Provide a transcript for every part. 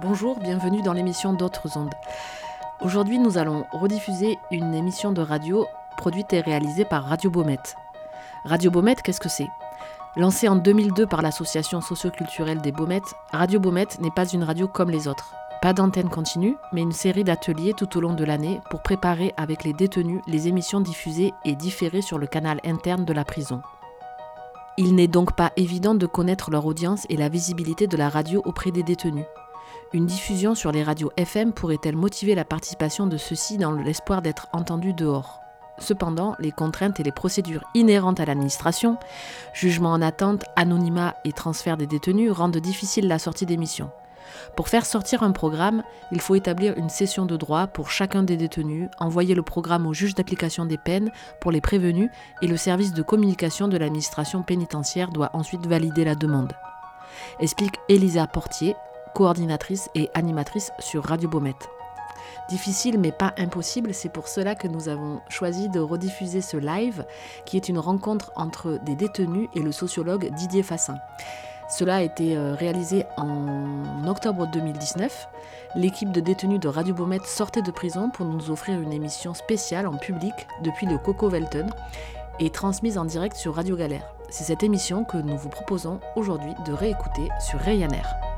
Bonjour, bienvenue dans l'émission D'autres ondes. Aujourd'hui, nous allons rediffuser une émission de radio produite et réalisée par Radio Baumette. Radio Baumette, qu'est-ce que c'est? Lancée en 2002 par l'association socioculturelle des Baumettes, Radio Baumette n'est pas une radio comme les autres. Pas d'antenne continue, mais une série d'ateliers tout au long de l'année pour préparer avec les détenus les émissions diffusées et différées sur le canal interne de la prison. Il n'est donc pas évident de connaître leur audience et la visibilité de la radio auprès des détenus. Une diffusion sur les radios FM pourrait-elle motiver la participation de ceux-ci dans l'espoir d'être entendus dehors? Cependant, les contraintes et les procédures inhérentes à l'administration, jugement en attente, anonymat et transfert des détenus rendent difficile la sortie d'émissions. Pour faire sortir un programme, il faut établir une session de droit pour chacun des détenus, envoyer le programme au juge d'application des peines pour les prévenus et le service de communication de l'administration pénitentiaire doit ensuite valider la demande. Explique Elisa Portier, coordinatrice et animatrice sur Radio Baumette. Difficile mais pas impossible, c'est pour cela que nous avons choisi de rediffuser ce live qui est une rencontre entre des détenus et le sociologue Didier Fassin. Cela a été euh, réalisé en octobre 2019. L'équipe de détenus de Radio Baumette sortait de prison pour nous offrir une émission spéciale en public depuis le Coco Velton et transmise en direct sur Radio Galère. C'est cette émission que nous vous proposons aujourd'hui de réécouter sur Ryanair.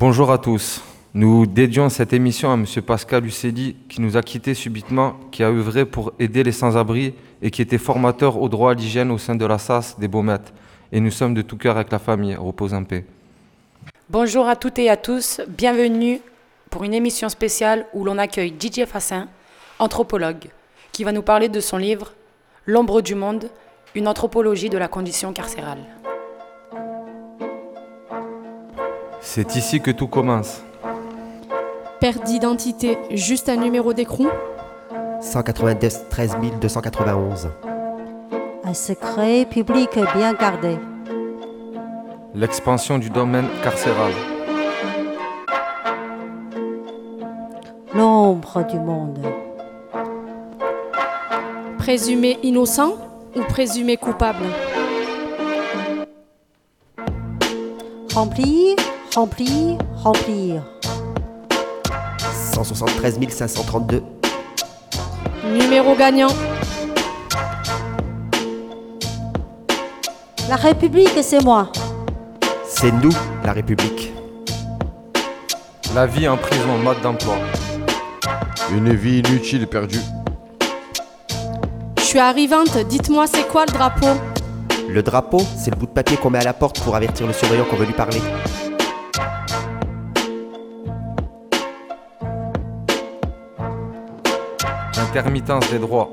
Bonjour à tous. Nous dédions cette émission à M. Pascal Lucedi qui nous a quittés subitement, qui a œuvré pour aider les sans-abri et qui était formateur au droit à l'hygiène au sein de la SAS des Baumettes. Et nous sommes de tout cœur avec la famille. Repose en paix. Bonjour à toutes et à tous. Bienvenue pour une émission spéciale où l'on accueille Didier Fassin, anthropologue, qui va nous parler de son livre L'ombre du monde, une anthropologie de la condition carcérale. C'est ici que tout commence. Perte d'identité, juste un numéro d'écrou 193 291. Un secret public bien gardé. L'expansion du domaine carcéral. L'ombre du monde. Présumé innocent ou présumé coupable? Remplir, remplir, remplir. 173 532. Numéro gagnant La République, c'est moi. C'est nous, la République. La vie en prison, mode d'emploi. Une vie inutile perdue. Je suis arrivante, dites-moi c'est quoi le drapeau? Le drapeau, c'est le bout de papier qu'on met à la porte pour avertir le surveillant qu'on veut lui parler. Intermittence des droits.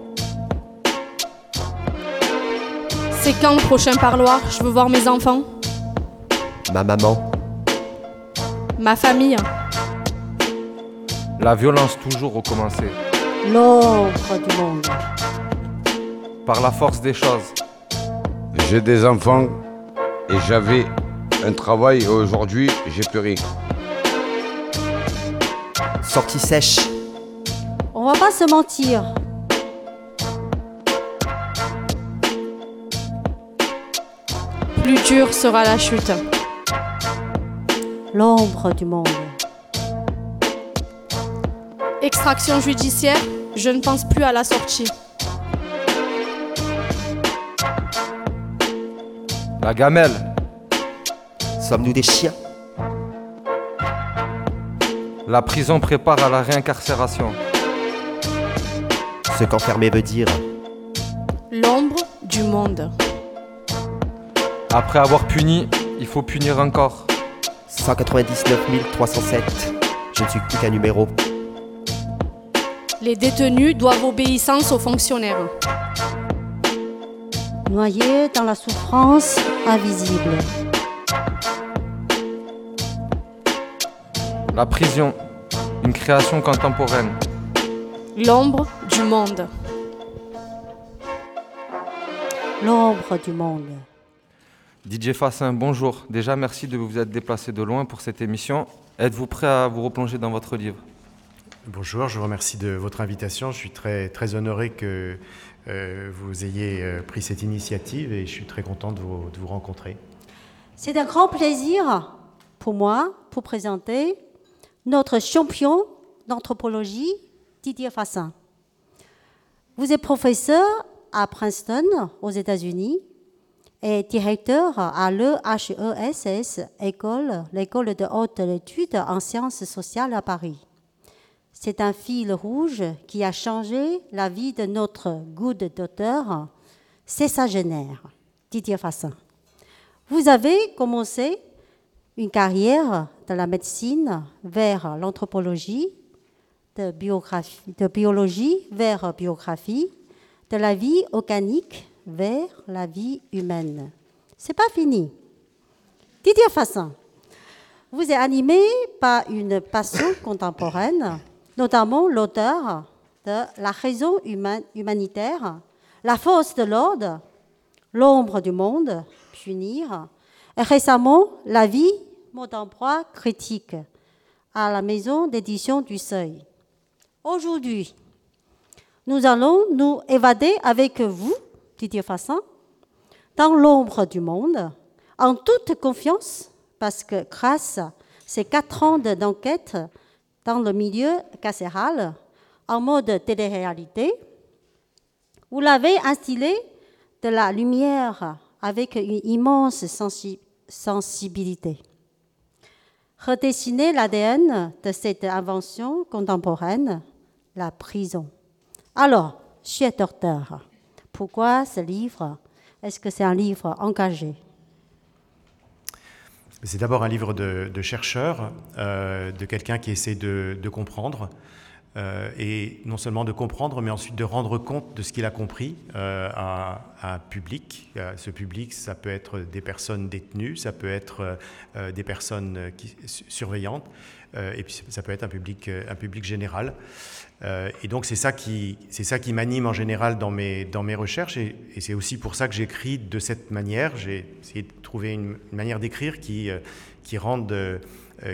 C'est quand le prochain parloir? Je veux voir mes enfants, Ma maman, ma famille. La violence toujours recommencée. L'ombre du monde. Par la force des choses. J'ai des enfants et j'avais un travail et aujourd'hui j'ai plus rien. sortie sèche. On va pas se mentir. Plus dure sera la chute. L'ombre du monde. Extraction judiciaire, je ne pense plus à la sortie. La gamelle. Sommes-nous des chiens? La prison prépare à la réincarcération. Ce qu'enfermer veut dire. L'ombre du monde. Après avoir puni, il faut punir encore. 199 307. Je ne suis plus qu'un numéro. Les détenus doivent obéissance aux fonctionnaires. Noyé dans la souffrance invisible. La prison, une création contemporaine. L'ombre du monde. L'ombre du monde. Didier Fassin, bonjour. Déjà, merci de vous être déplacé de loin pour cette émission. Êtes-vous prêt à vous replonger dans votre livre? Bonjour, je vous remercie de votre invitation. Je suis très, très honoré que euh, vous ayez euh, pris cette initiative et je suis très content de vous, de vous rencontrer. C'est un grand plaisir pour moi pour présenter notre champion d'anthropologie, Didier Fassin. Vous êtes professeur à Princeton, aux États-Unis, et directeur à l'EHESS, école, l'école de haute études en sciences sociales à Paris. C'est un fil rouge qui a changé la vie de notre good d'auteur, génère, Didier Fassin. Vous avez commencé une carrière de la médecine vers l'anthropologie, de, biologie vers biographie, de la vie organique vers la vie humaine. C'est pas fini. Didier Fassin, vous êtes animé par une passion contemporaine, notamment l'auteur de La raison humanitaire, La force de l'ordre, L'ombre du monde, Punir, et récemment La vie, mot d'emploi critique, à la maison d'édition du Seuil. Aujourd'hui, nous allons nous évader avec vous Didier Fassin, dans l'ombre du monde, en toute confiance, parce que grâce à ces quatre ans d'enquête dans le milieu carcéral, en mode télé-réalité, vous l'avez instillé de la lumière avec une immense sensibilité. Redessiner l'ADN de cette invention contemporaine, la prison. Alors, cher docteur, pourquoi ce livre? Est-ce que c'est un livre engagé? C'est d'abord un livre de, chercheur, euh, de quelqu'un qui essaie de, comprendre, euh, et non seulement de comprendre, mais ensuite de rendre compte de ce qu'il a compris euh, à, un public. Ce public, ça peut être des personnes détenues, ça peut être des personnes surveillantes, et puis ça peut être un public, un public général. Euh, et donc c'est ça qui, qui m'anime en général dans mes, dans mes recherches, et, c'est aussi pour ça que j'écris de cette manière. J'ai essayé de trouver une, manière d'écrire qui, euh, qui rende, euh,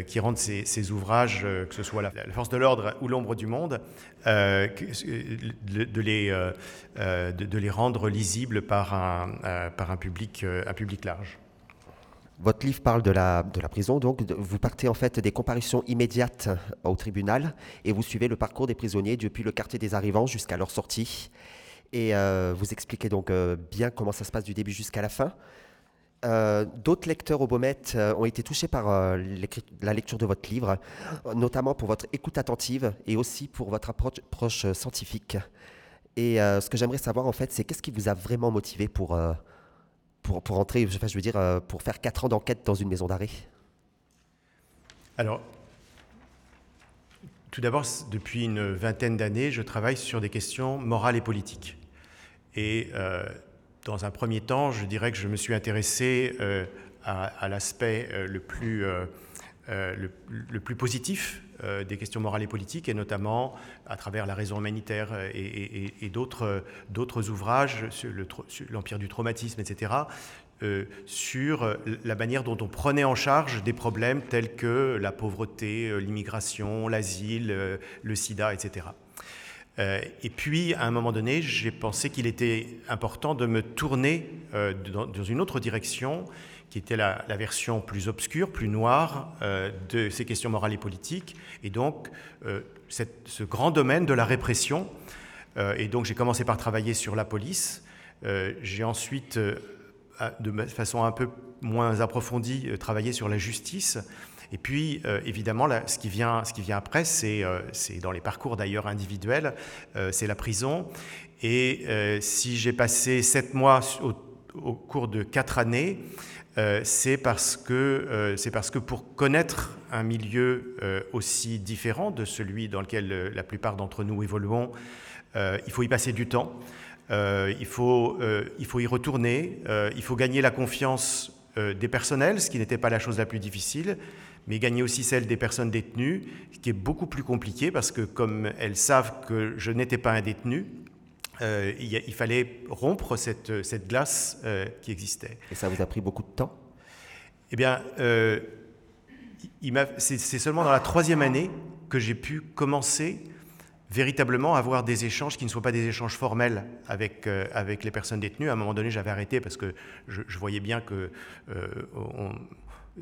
qui rende ces, ouvrages, que ce soit la, force de l'ordre ou l'ombre du monde, de, les, de, les rendre lisibles par un, public, large. Votre livre parle de la, de la prison, donc vous partez en fait des comparaisons immédiates au tribunal et vous suivez le parcours des prisonniers depuis le quartier des arrivants jusqu'à leur sortie. Et euh, vous expliquez donc euh, bien comment ça se passe du début jusqu'à la fin. Euh, d'autres lecteurs au Beaumet ont été touchés par la lecture de votre livre, notamment pour votre écoute attentive et aussi pour votre approche scientifique. Et ce que j'aimerais savoir en fait, c'est qu'est-ce qui vous a vraiment motivé pour pour, entrer, je veux dire, euh, pour faire 4 ans d'enquête dans une maison d'arrêt? Alors, tout d'abord, depuis une vingtaine d'années, je travaille sur des questions morales et politiques. Et euh, dans un premier temps, je dirais que je me suis intéressé euh, à, l'aspect le plus euh, le, plus positif euh, des questions morales et politiques, et notamment à travers la raison humanitaire et, d'autres ouvrages sur l'empire du traumatisme, etc., euh, sur la manière dont on prenait en charge des problèmes tels que la pauvreté, l'immigration, l'asile, le sida, etc. et puis, à un moment donné, j'ai pensé qu'il était important de me tourner dans, une autre direction qui était la, version plus obscure, plus noire euh, de ces questions morales et politiques, et donc euh, ce grand domaine de la répression. Euh, et donc j'ai commencé par travailler sur la police. j'ai ensuite, de façon un peu moins approfondie, travaillé sur la justice. Et puis, évidemment, là, ce, qui vient, après, c'est dans les parcours d'ailleurs individuels, c'est la prison. Et si j'ai passé sept mois au, cours de quatre années euh, c'est parce, que, euh, pour connaître un milieu euh, aussi différent de celui dans lequel la plupart d'entre nous évoluons, il faut y passer du temps, il faut y retourner, il faut gagner la confiance des personnels, ce qui n'était pas la chose la plus difficile, mais gagner aussi celle des personnes détenues, ce qui est beaucoup plus compliqué parce que comme elles savent que je n'étais pas un détenu, il, fallait rompre cette, cette glace qui existait. Et ça vous a pris beaucoup de temps? Eh bien, c'est seulement dans la troisième année que j'ai pu commencer véritablement avoir des échanges qui ne soient pas des échanges formels avec, euh, avec les personnes détenues. À un moment donné, j'avais arrêté parce que je, voyais bien que euh,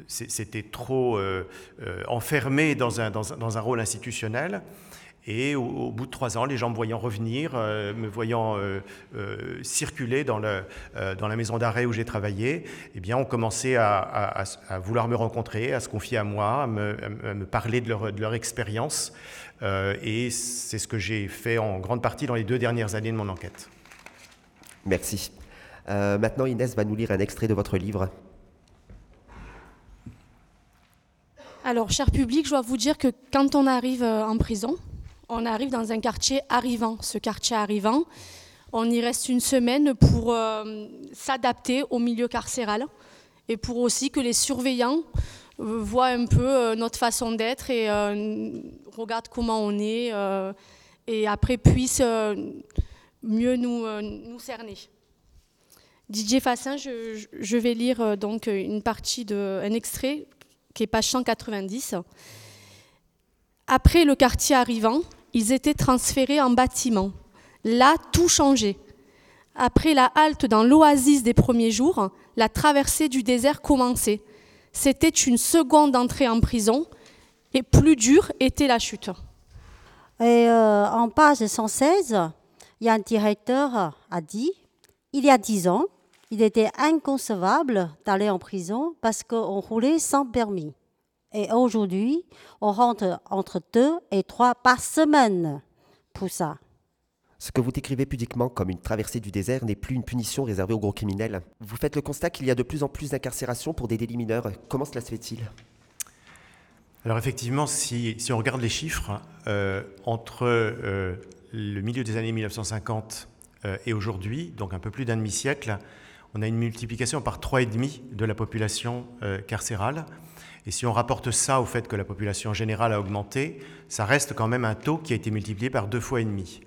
c'était trop euh, enfermé dans un, dans, dans un, rôle institutionnel. Et au, bout de trois ans, les gens me voyant revenir, me voyant circuler dans, le, dans, la maison d'arrêt où j'ai travaillé, eh bien, ont commencé à, à, vouloir me rencontrer, à se confier à moi, à me, me parler de leur, de leur expérience. Euh, et c'est ce que j'ai fait en grande partie dans les deux dernières années de mon enquête. Merci. Euh, maintenant, Inès va nous lire un extrait de votre livre. Alors, cher public, je dois vous dire que quand on arrive euh, en prison, on arrive dans un quartier arrivant. Ce quartier arrivant, on y reste une semaine pour s'adapter au milieu carcéral et pour aussi que les surveillants voient un peu notre façon d'être et regarde comment on est euh, et après puisse euh, mieux nous, euh, nous cerner. Didier Fassin, je, je, vais lire donc une partie de un extrait qui est page 190. Après le quartier arrivant, ils étaient transférés en bâtiment. Là, tout changeait. Après la halte dans l'oasis des premiers jours, la traversée du désert commençait. C'était une seconde entrée en prison et plus dure était la chute. Et euh, en page 116, il y a un directeur a dit, il y a dix ans, il était inconcevable d'aller en prison parce qu'on roulait sans permis. Et aujourd'hui, on rentre entre deux et trois par semaine pour ça. Ce que vous décrivez pudiquement comme une traversée du désert n'est plus une punition réservée aux gros criminels. Vous faites le constat qu'il y a de plus en plus d'incarcération pour des délits mineurs. Comment cela se fait-il? Alors effectivement, si, on regarde les chiffres, euh, entre euh, le milieu des années 1950 euh, et aujourd'hui, donc un peu plus d'un demi-siècle, on a une multiplication par 3,5 de la population carcérale. Et si on rapporte ça au fait que la population générale a augmenté, ça reste quand même un taux qui a été multiplié par deux fois et demi.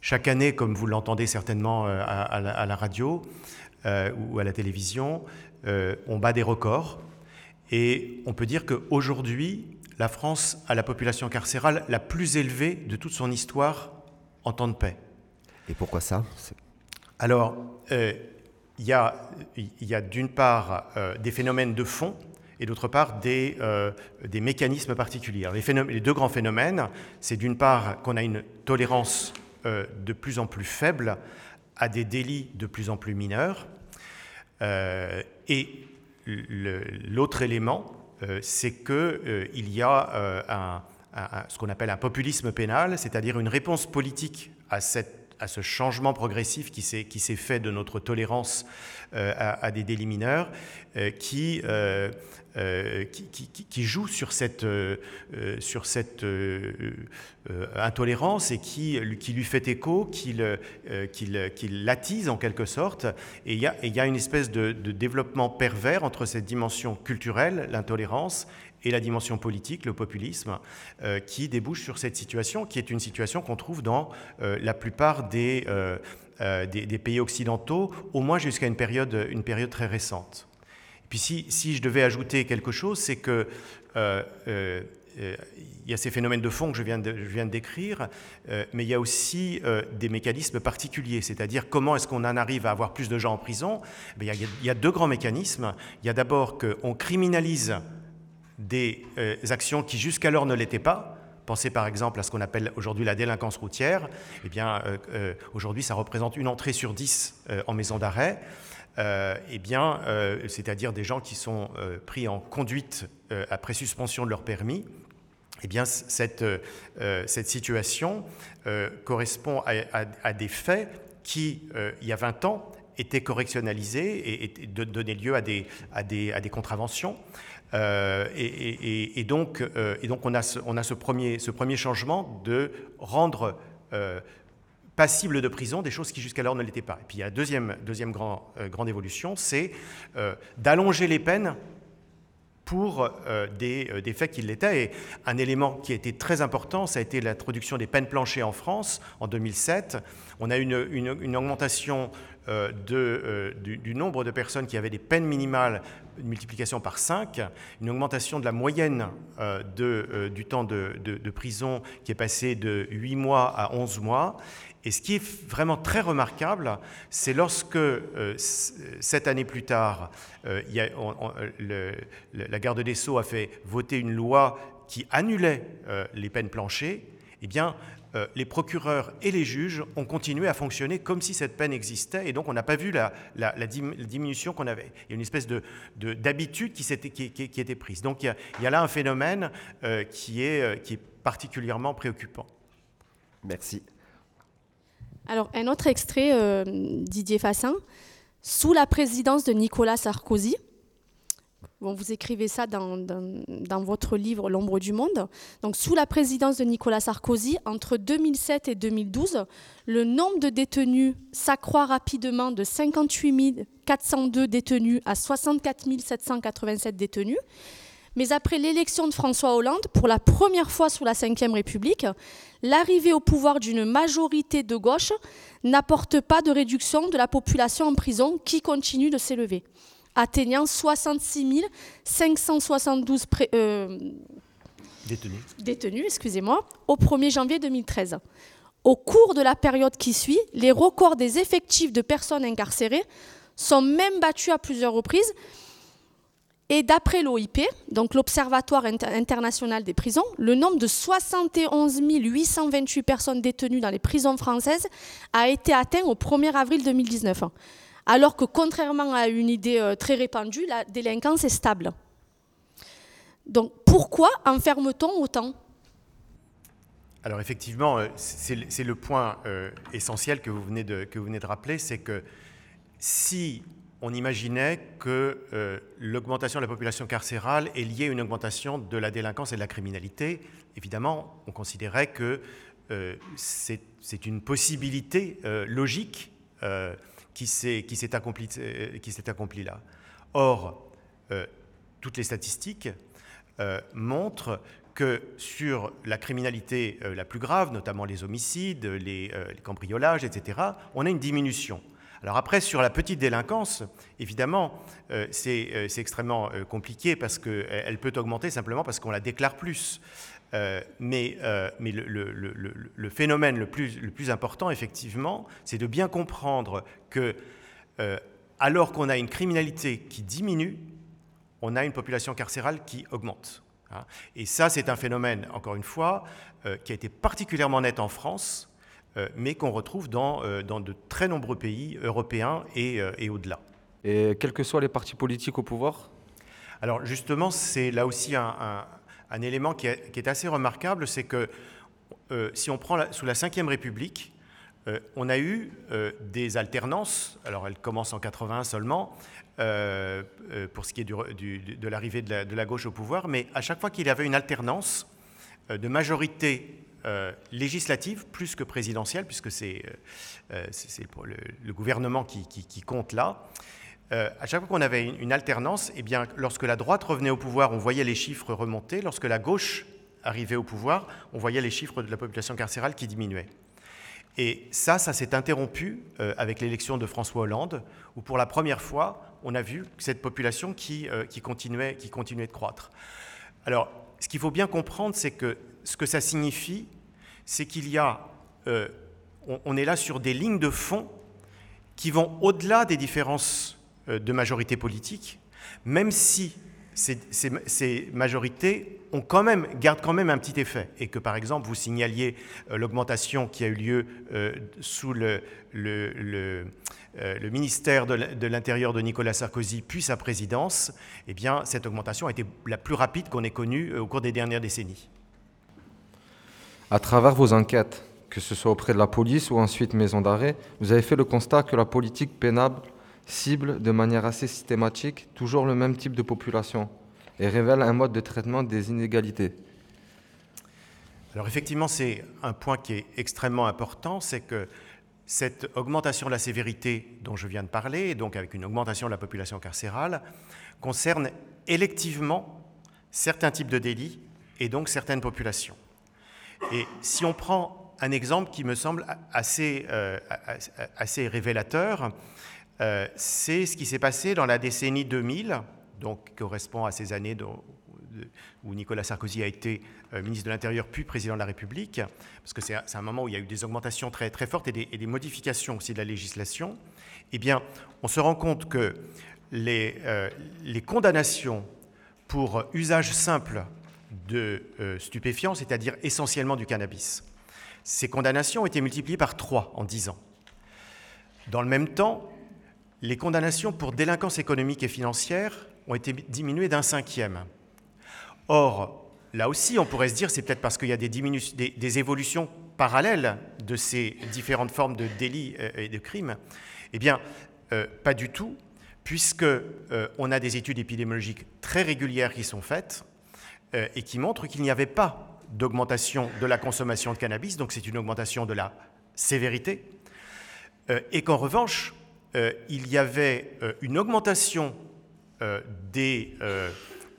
Chaque année, comme vous l'entendez certainement à, la, radio ou à la télévision, on bat des records. Et on peut dire qu'aujourd'hui, la France a la population carcérale la plus élevée de toute son histoire en temps de paix. Et pourquoi ça? Alors, euh, il y a, d'une part euh, des phénomènes de fond et d'autre part des, euh, mécanismes particuliers. les, deux grands phénomènes, c'est d'une part qu'on a une tolérance de plus en plus faible à des délits de plus en plus mineurs, et L'autre élément, euh, c'est qu'il euh, y a euh, ce qu'on appelle un populisme pénal, c'est-à-dire une réponse politique à, ce changement progressif qui s'est fait de notre tolérance à, des délits mineurs, qui, euh, qui, joue sur cette, euh, euh, sur cette intolérance et qui, qui lui fait écho, qui, qui, l'attise en quelque sorte. Et il y a, y a une espèce de, développement pervers entre cette dimension culturelle, l'intolérance, et la dimension politique, le populisme, qui débouche sur cette situation, qui est une situation qu'on trouve dans la plupart des, des, pays occidentaux, au moins jusqu'à une période, très récente. Puis si, je devais ajouter quelque chose, c'est que euh, euh, il y a ces phénomènes de fond que je viens de, décrire, euh, mais il y a aussi des mécanismes particuliers, c'est-à-dire comment est-ce qu'on en arrive à avoir plus de gens en prison? A, il, y a, deux grands mécanismes. Il y a d'abord qu'on criminalise des actions qui jusqu'alors ne l'étaient pas. Pensez par exemple à ce qu'on appelle aujourd'hui la délinquance routière. Eh bien, aujourd'hui, ça représente une entrée sur dix en maison d'arrêt. Euh, eh bien, euh, c'est-à-dire des gens qui sont euh, pris en conduite après suspension de leur permis, eh bien, cette, situation correspond à, des faits qui, il y a 20 ans, étaient correctionnalisés et, donnaient lieu à des contraventions. Et, donc, et donc, on a ce, premier, changement de rendre passible de prison, des choses qui jusqu'alors ne l'étaient pas. Et puis il y a la deuxième, euh, grande évolution, c'est euh, d'allonger les peines pour des, des, faits qui l'étaient. Et un élément qui a été très important, ça a été l'introduction des peines planchées en France en 2007. On a une, une, une augmentation euh, euh, du, nombre de personnes qui avaient des peines minimales, une multiplication par 5, une augmentation de la moyenne euh, de, du temps de, prison qui est passé de 8 mois à 11 mois. Et ce qui est vraiment très remarquable, c'est lorsque, sept années plus tard, la garde des Sceaux a fait voter une loi qui annulait les peines planchées, eh bien, euh, les procureurs et les juges ont continué à fonctionner comme si cette peine existait, et donc on n'a pas vu la, diminution qu'on avait. Il y a une espèce d'habitude qui, qui, était prise. Donc il y a, là un phénomène euh, qui, est, euh, qui est particulièrement préoccupant. Merci. Alors un autre extrait, Didier Fassin. Sous la présidence de Nicolas Sarkozy, vous écrivez ça dans, votre livre L'ombre du monde. Donc, sous la présidence de Nicolas Sarkozy, entre 2007 et 2012, le nombre de détenus s'accroît rapidement de 58 402 détenus à 64 787 détenus. Mais après l'élection de François Hollande, pour la première fois sous la Ve République, l'arrivée au pouvoir d'une majorité de gauche n'apporte pas de réduction de la population en prison qui continue de s'élever atteignant 66 572 euh, détenus, détenus excusez-moi, au 1er janvier 2013. Au cours de la période qui suit, les records des effectifs de personnes incarcérées sont même battus à plusieurs reprises. Et d'après l'OIP, donc l'Observatoire international des prisons, le nombre de 71 828 personnes détenues dans les prisons françaises a été atteint au 1er avril 2019 alors que contrairement à une idée euh, très répandue, la délinquance est stable. Donc pourquoi enferme-t-on autant? Alors effectivement, euh, c'est le point euh, essentiel que vous venez de, que vous venez de rappeler, c'est que si on imaginait que l'augmentation de la population carcérale est liée à une augmentation de la délinquance et de la criminalité, évidemment, on considérait que c'est une possibilité logique qui s'est accompli, euh, accompli, là. Or, euh, toutes les statistiques euh, montrent que sur la criminalité la plus grave, notamment les homicides, les, cambriolages, etc., on a une diminution. Alors après, sur la petite délinquance, évidemment, c'est extrêmement compliqué parce qu'elle peut augmenter simplement parce qu'on la déclare plus. Euh, mais, euh, mais le, le, le, phénomène le plus, le plus important, effectivement, c'est de bien comprendre que, euh, alors qu'on a une criminalité qui diminue, on a une population carcérale qui augmente. Hein. Et ça, c'est un phénomène, encore une fois, qui a été particulièrement net en France, mais qu'on retrouve dans, dans, de très nombreux pays européens et, et au-delà. Et quels que soient les partis politiques au pouvoir? Alors justement, c'est là aussi un un élément qui est, assez remarquable, c'est que euh, si on prend sous la Ve République, euh, on a eu euh, des alternances, alors elles commencent en 81 seulement, pour ce qui est de l'arrivée de, la gauche au pouvoir, mais à chaque fois qu'il y avait une alternance de majorité législative plus que présidentielle, puisque c'est le, gouvernement qui compte là, euh, à chaque fois qu'on avait une, alternance, eh bien, lorsque la droite revenait au pouvoir, on voyait les chiffres remonter. Lorsque la gauche arrivait au pouvoir, on voyait les chiffres de la population carcérale qui diminuaient. Et ça, ça s'est interrompu euh, avec l'élection de François Hollande, où pour la première fois, on a vu cette population qui, euh, qui, continuait, qui continuait de croître. Alors, ce qu'il faut bien comprendre, c'est que ce que ça signifie, c'est qu'il y a, on, est là sur des lignes de fond qui vont au-delà des différences euh, de majorité politique, même si ces, majorités ont quand même, gardent quand même un petit effet. Et que, par exemple, vous signaliez euh, l'augmentation qui a eu lieu euh, sous le, le, ministère de l'Intérieur de Nicolas Sarkozy, puis sa présidence, eh bien, cette augmentation a été la plus rapide qu'on ait connue au cours des dernières décennies. À travers vos enquêtes, que ce soit auprès de la police ou ensuite maison d'arrêt, vous avez fait le constat que la politique pénale cible de manière assez systématique toujours le même type de population et révèle un mode de traitement des inégalités. Alors effectivement, c'est un point qui est extrêmement important, c'est que cette augmentation de la sévérité dont je viens de parler, donc avec une augmentation de la population carcérale, concerne électivement certains types de délits et donc certaines populations. Et si on prend un exemple qui me semble assez, euh, assez révélateur, euh, c'est ce qui s'est passé dans la décennie 2000, donc qui correspond à ces années où Nicolas Sarkozy a été euh, ministre de l'Intérieur puis président de la République, parce que c'est un moment où il y a eu des augmentations très, très fortes et des, modifications aussi de la législation, eh bien, on se rend compte que les, les condamnations pour usage simple de euh, stupéfiants, c'est-à-dire essentiellement du cannabis. Ces condamnations ont été multipliées par trois en dix ans. Dans le même temps, les condamnations pour délinquance économique et financière ont été diminuées d'un cinquième. Or, là aussi, on pourrait se dire, c'est peut-être parce qu'il y a des, évolutions parallèles de ces différentes formes de délits euh, et de crimes. Eh bien, euh, pas du tout puisque euh, on a des études épidémiologiques très régulières qui sont faites euh, et qui montrent qu'il n'y avait pas d'augmentation de la consommation de cannabis, donc c'est une augmentation de la sévérité, et qu'en revanche, il y avait une augmentation des,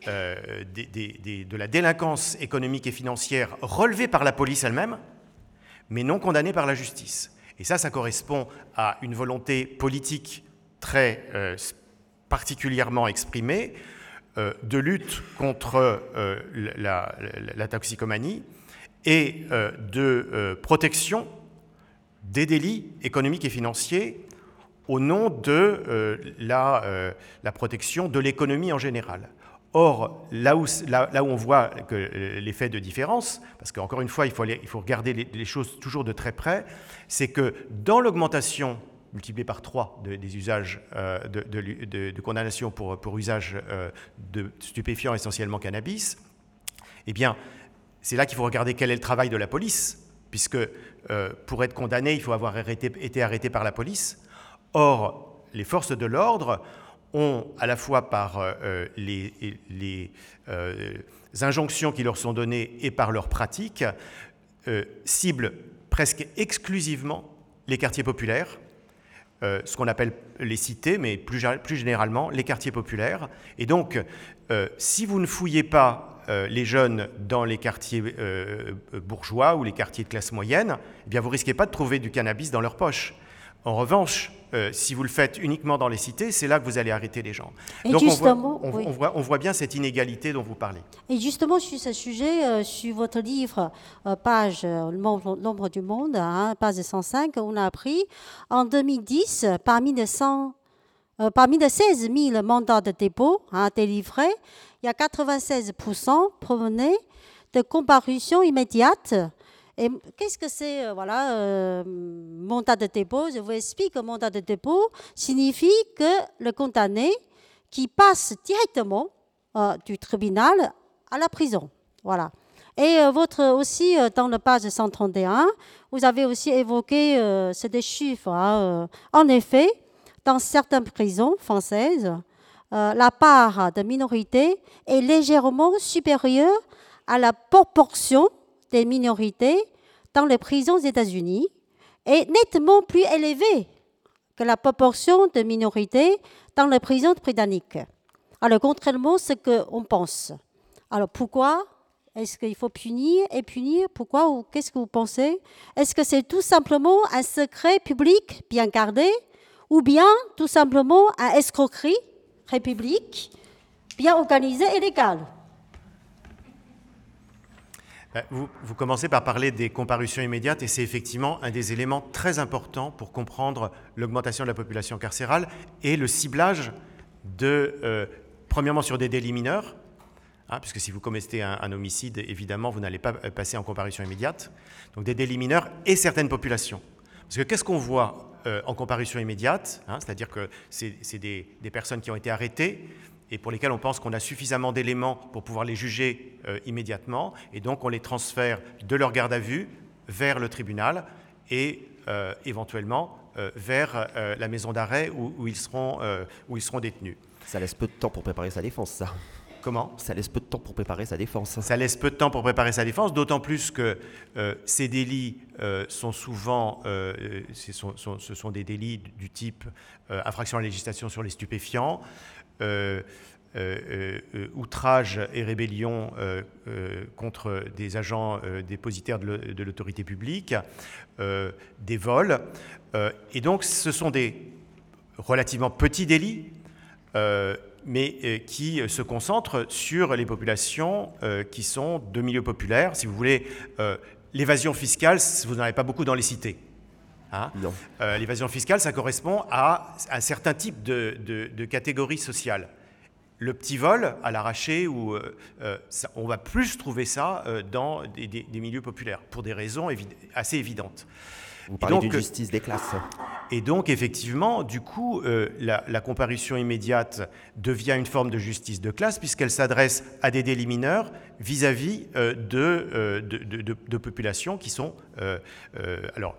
de la délinquance économique et financière relevée par la police elle-même, mais non condamnée par la justice. Et ça, ça correspond à une volonté politique très euh, particulièrement exprimée euh, de lutte contre euh, la, toxicomanie et de protection des délits économiques et financiers au nom de la, protection de l'économie en général. Or, là où, on voit l'effet de différence, parce qu'encore une fois, il faut, regarder les, choses toujours de très près, c'est que dans l'augmentation multiplié par 3 des usages euh, de, condamnation pour, usage euh, de stupéfiants, essentiellement cannabis, eh bien, c'est là qu'il faut regarder quel est le travail de la police, puisque euh, pour être condamné, il faut avoir été arrêté par la police. Or, les forces de l'ordre ont, à la fois par les, les injonctions qui leur sont données et par leurs pratiques, ciblent presque exclusivement les quartiers populaires, euh, ce qu'on appelle les cités, mais plus, généralement les quartiers populaires. Et donc, euh, si vous ne fouillez pas euh, les jeunes dans les quartiers bourgeois ou les quartiers de classe moyenne, eh bien vous risquez pas de trouver du cannabis dans leur poche. En revanche, euh, si vous le faites uniquement dans les cités, c'est là que vous allez arrêter les gens. Donc on voit, on, voit, bien cette inégalité dont vous parlez. Et justement, sur ce sujet, euh, sur votre livre, euh, page L'ombre du monde, hein, page 105, on a appris en 2010, parmi les, 100, parmi les 16 000 mandats de dépôt hein, délivrés, il y a 96% provenaient de comparutions immédiates et qu'est-ce que c'est, euh, voilà, euh, mandat de dépôt Je vous explique, mandat de dépôt signifie que le condamné qui passe directement euh, du tribunal à la prison, voilà. Et votre aussi dans le page 131, vous avez aussi évoqué ces chiffres. Hein, en effet, dans certaines prisons françaises, la part de minorité est légèrement supérieure à la proportion des minorités dans les prisons aux États-Unis est nettement plus élevée que la proportion de minorités dans les prisons britanniques. Alors, contrairement à ce qu'on pense. Alors, pourquoi Est-ce qu'il faut punir et punir? Pourquoi ou qu'est-ce que vous pensez? Est-ce que c'est tout simplement un secret public bien gardé ou bien tout simplement un escroquerie république bien organisée et légale? Bah, vous, commencez par parler des comparutions immédiates et c'est effectivement un des éléments très importants pour comprendre l'augmentation de la population carcérale et le ciblage de, euh, premièrement sur des délits mineurs, hein, puisque si vous commettez un, homicide, évidemment, vous n'allez pas euh, passer en comparution immédiate, donc des délits mineurs et certaines populations. Parce que qu'est-ce qu'on voit euh, en comparution immédiate hein, C'est-à-dire que c'est des, des personnes qui ont été arrêtées, et pour lesquels on pense qu'on a suffisamment d'éléments pour pouvoir les juger euh, immédiatement, et donc on les transfère de leur garde à vue vers le tribunal et euh, éventuellement euh, vers la maison d'arrêt où, ils seront, où ils seront détenus. Ça laisse peu de temps pour préparer sa défense, ça. Comment? Ça laisse peu de temps pour préparer sa défense. Ça laisse peu de temps pour préparer sa défense, d'autant plus que ces délits sont souvent, ce sont, ce, sont, des délits du type infraction à la législation sur les stupéfiants, euh, outrage et rébellion contre des agents dépositaires de l'autorité publique, des vols. et donc ce sont des relativement petits délits, mais qui se concentrent sur les populations qui sont de milieux populaires. Si vous voulez, l'évasion fiscale, vous n'en avez pas beaucoup dans les cités. Hein. Euh, l'évasion fiscale, ça correspond à un certain type de, de, catégorie sociale. Le petit vol à l'arraché, ou euh, euh, on va plus trouver ça dans des, milieux populaires, pour des raisons assez évidentes. Vous parlez d'une justice des classes. Et donc, effectivement, du coup, la, comparution immédiate devient une forme de justice de classe, puisqu'elle s'adresse à des délits mineurs vis-à-vis de, de, populations qui sont... alors,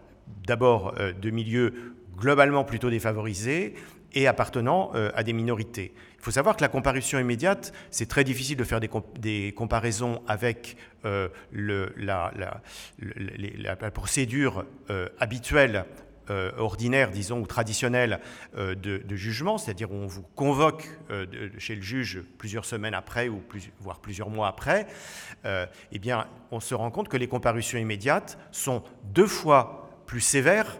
d'abord euh, de milieux globalement plutôt défavorisés et appartenant euh, à des minorités. Il faut savoir que la comparution immédiate, c'est très difficile de faire des, comparaisons avec euh, la, procédure habituelle ordinaire, disons, ou traditionnelle de, jugement, c'est-à-dire où on vous convoque chez le juge plusieurs semaines après, ou voire plusieurs mois après, eh bien, on se rend compte que les comparutions immédiates sont deux fois plus sévère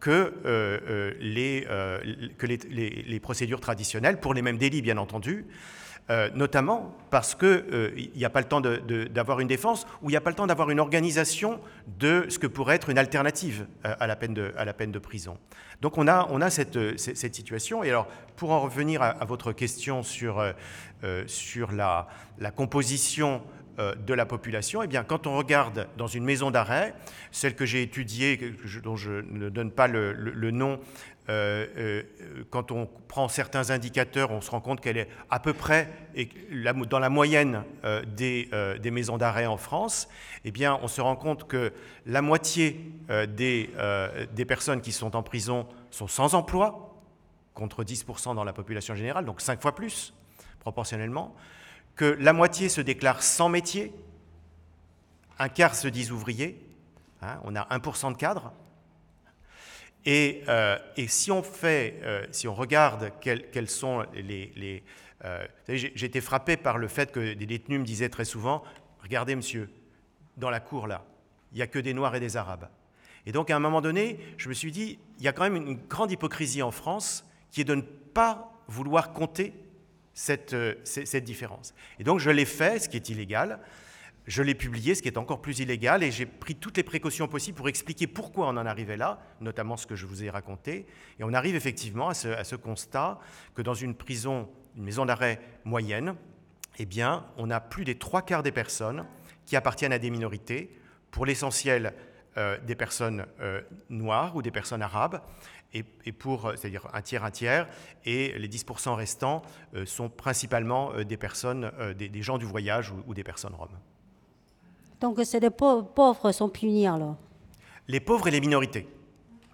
que, euh, euh, les, euh, que les, procédures traditionnelles, pour les mêmes délits bien entendu, notamment parce qu'il n'y a pas le temps d'avoir une défense ou il n'y a pas le temps d'avoir une organisation de ce que pourrait être une alternative à la peine de, à la peine de prison. Donc on a, on a cette, cette, situation. Et alors, pour en revenir à, à votre question sur, sur la, la composition euh, de la population, eh bien, quand on regarde dans une maison d'arrêt, celle que j'ai étudiée, dont je ne donne pas le, nom, euh, euh, quand on prend certains indicateurs, on se rend compte qu'elle est à peu près dans la moyenne des, maisons d'arrêt en France. Eh bien, on se rend compte que la moitié des, des personnes qui sont en prison sont sans emploi, contre 10% dans la population générale, donc 5 fois plus proportionnellement que la moitié se déclare sans métier, un quart se disent ouvriers, hein, on a 1% de cadres. Et, euh, si on fait, euh, si on regarde quels, sont les... les euh, j'ai été frappé par le fait que des détenus me disaient très souvent, regardez monsieur, dans la cour là, il n'y a que des Noirs et des Arabes. Et donc à un moment donné, je me suis dit, il y a quand même une grande hypocrisie en France qui est de ne pas vouloir compter euh, cette, différence. Et donc je l'ai fait, ce qui est illégal, je l'ai publié, ce qui est encore plus illégal, et j'ai pris toutes les précautions possibles pour expliquer pourquoi on en arrivait là, notamment ce que je vous ai raconté. Et on arrive effectivement à ce, constat que dans une prison, une maison d'arrêt moyenne, eh bien, on a plus des trois quarts des personnes qui appartiennent à des minorités, pour l'essentiel euh, des personnes euh, noires ou des personnes arabes, et, pour, euh, c'est-à-dire un tiers, un tiers, et les 10% restants euh, sont principalement euh, des personnes, des, gens du voyage ou, des personnes roms. Donc c'est les pauvres sont punis alors? Les pauvres et les minorités.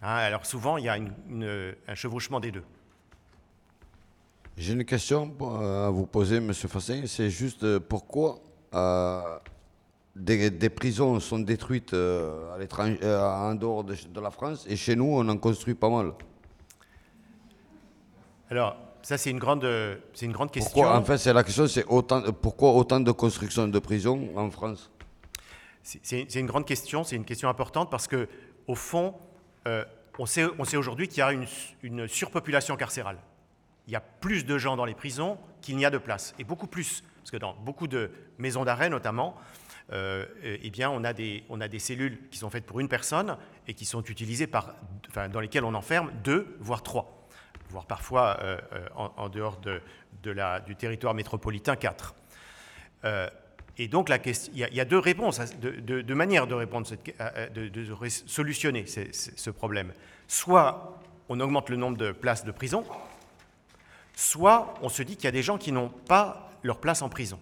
Hein, alors souvent, il y a un chevauchement des deux. J'ai une question à vous poser, M. Fassin. C'est juste pourquoi des, prisons sont détruites euh, à l'étranger, euh, en dehors de, la France, et chez nous, on en construit pas mal. Alors, ça, c'est une grande, c'est une grande question. Pourquoi, en fait, c'est la question, c'est autant, pourquoi autant de construction de prisons en France? C'est, une grande question, c'est une question importante parce que, au fond, euh, on sait, on sait aujourd'hui qu'il y a une, une surpopulation carcérale. Il y a plus de gens dans les prisons qu'il n'y a de place, et beaucoup plus, parce que dans beaucoup de maisons d'arrêt, notamment, euh, eh bien, on a, des, on a des cellules qui sont faites pour une personne et qui sont utilisées par, enfin, dans lesquelles on enferme deux, voire trois, voire parfois euh, euh, en, dehors de, de la, du territoire métropolitain quatre. et donc, la question, il, y a, deux réponses, deux, de manières de répondre, de, de solutionner ce, problème. Soit on augmente le nombre de places de prison, soit on se dit qu'il y a des gens qui n'ont pas leur place en prison.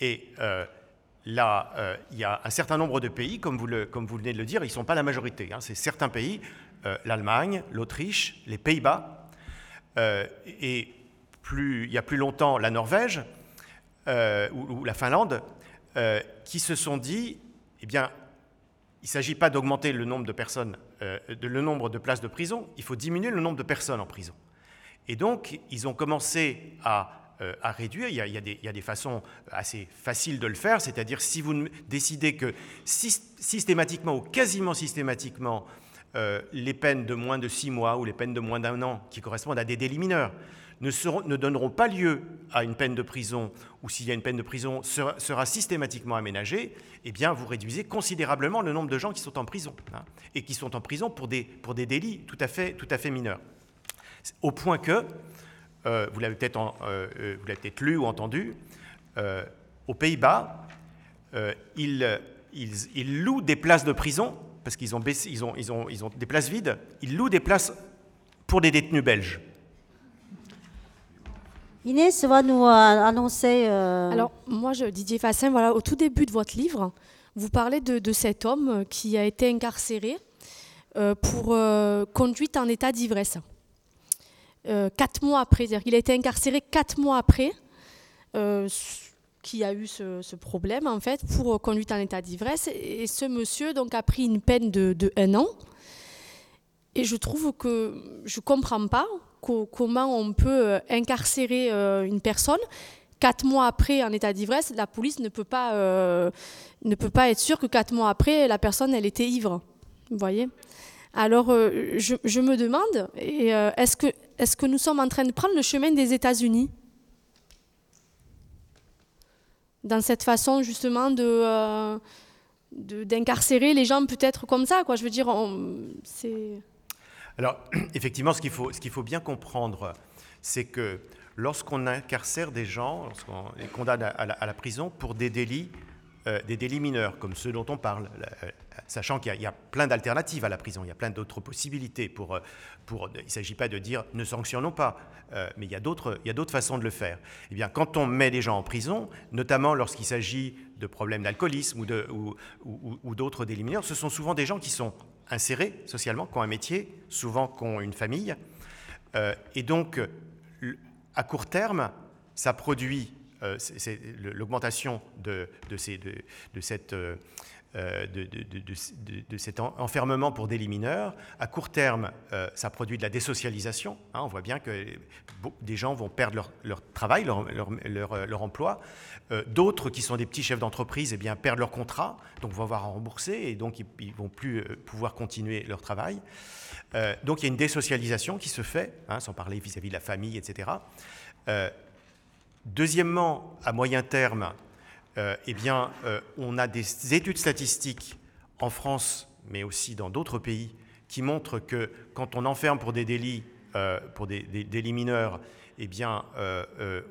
Et là, euh, il y a un certain nombre de pays, comme vous, venez de le dire, ils ne sont pas la majorité. Hein. c'est certains pays, euh, l'Allemagne, l'Autriche, les Pays-Bas, euh, et il y a plus longtemps la Norvège ou, la Finlande, qui se sont dit, eh bien, il ne s'agit pas d'augmenter le nombre de places de prison, il faut diminuer le nombre de personnes en prison. Et donc, ils ont commencé à à, réduire. Il y, a, des, façons assez faciles de le faire, c'est-à-dire si vous décidez que systématiquement ou quasiment systématiquement, les peines de moins de six mois ou les peines de moins d'un an qui correspondent à des délits mineurs ne, donneront pas lieu à une peine de prison, ou s'il y a une peine de prison sera, systématiquement aménagée, eh bien vous réduisez considérablement le nombre de gens qui sont en prison, hein, et qui sont en prison pour des, pour des délits tout à fait, tout à fait mineurs. Au point que, euh, vous l'avez peut-être euh, euh, peut lu ou entendu, aux Pays-Bas, ils, ils, louent des places de prison, parce qu'ils ont, ils ont, ils ont, ils ont des places vides, ils louent des places pour des détenus belges. Inès va nous euh, annoncer. Euh, Alors, moi, je, Didier Fassin, voilà, au tout début de votre livre, vous parlez de, cet homme qui a été incarcéré euh, pour conduite en état d'ivresse. Quatre mois après, qu'il a été incarcéré quatre mois après qui a eu ce, problème, en fait, pour conduite en état d'ivresse. Et ce monsieur donc, a pris une peine de, un an. Et je trouve que je ne comprends pas comment on peut euh, incarcérer euh, une personne. Quatre mois après, en état d'ivresse, la police ne peut pas, euh, ne peut pas être sûre que quatre mois après, la personne, elle était ivre. Vous voyez? Alors, je, me demande, est-ce que, est que nous sommes en train de prendre le chemin des États-Unis? Dans cette façon, justement, de d'incarcérer les gens peut-être comme ça. Je veux dire, c'est... Alors, effectivement, ce qu'il faut, faut, bien comprendre, c'est que lorsqu'on incarcère des gens, lorsqu'on les condamne à la, prison pour des délits, euh, des délits mineurs, comme ceux dont on parle, euh, sachant qu'il y, a plein d'alternatives à la prison, il y a plein d'autres possibilités. Pour, euh, pour, il ne s'agit pas de dire ne sanctionnons pas, mais il y a d'autres façons de le faire. Eh bien, quand on met des gens en prison, notamment lorsqu'il s'agit de problèmes d'alcoolisme ou, d'autres délits mineurs, ce sont souvent des gens qui sont insérés socialement, qui ont un métier, souvent qui ont une famille. Et donc, à court terme, ça produit l'augmentation de, cette euh, euh, cet enfermement pour délits mineurs. À court terme, euh, ça produit de la désocialisation. Hein. on voit bien que des gens vont perdre leur, travail, leur, euh, emploi. D'autres, qui sont des petits chefs d'entreprise, eh bien, perdent leur contrat, donc vont avoir à rembourser et donc ils ne vont plus pouvoir continuer leur travail. donc il y a une désocialisation qui se fait, hein, sans parler vis-à-vis -vis de la famille, etc. deuxièmement, à moyen terme, euh, eh bien, euh, on a des études statistiques en France, mais aussi dans d'autres pays, qui montrent que quand on enferme pour des délits, euh, pour des, délits mineurs, eh bien,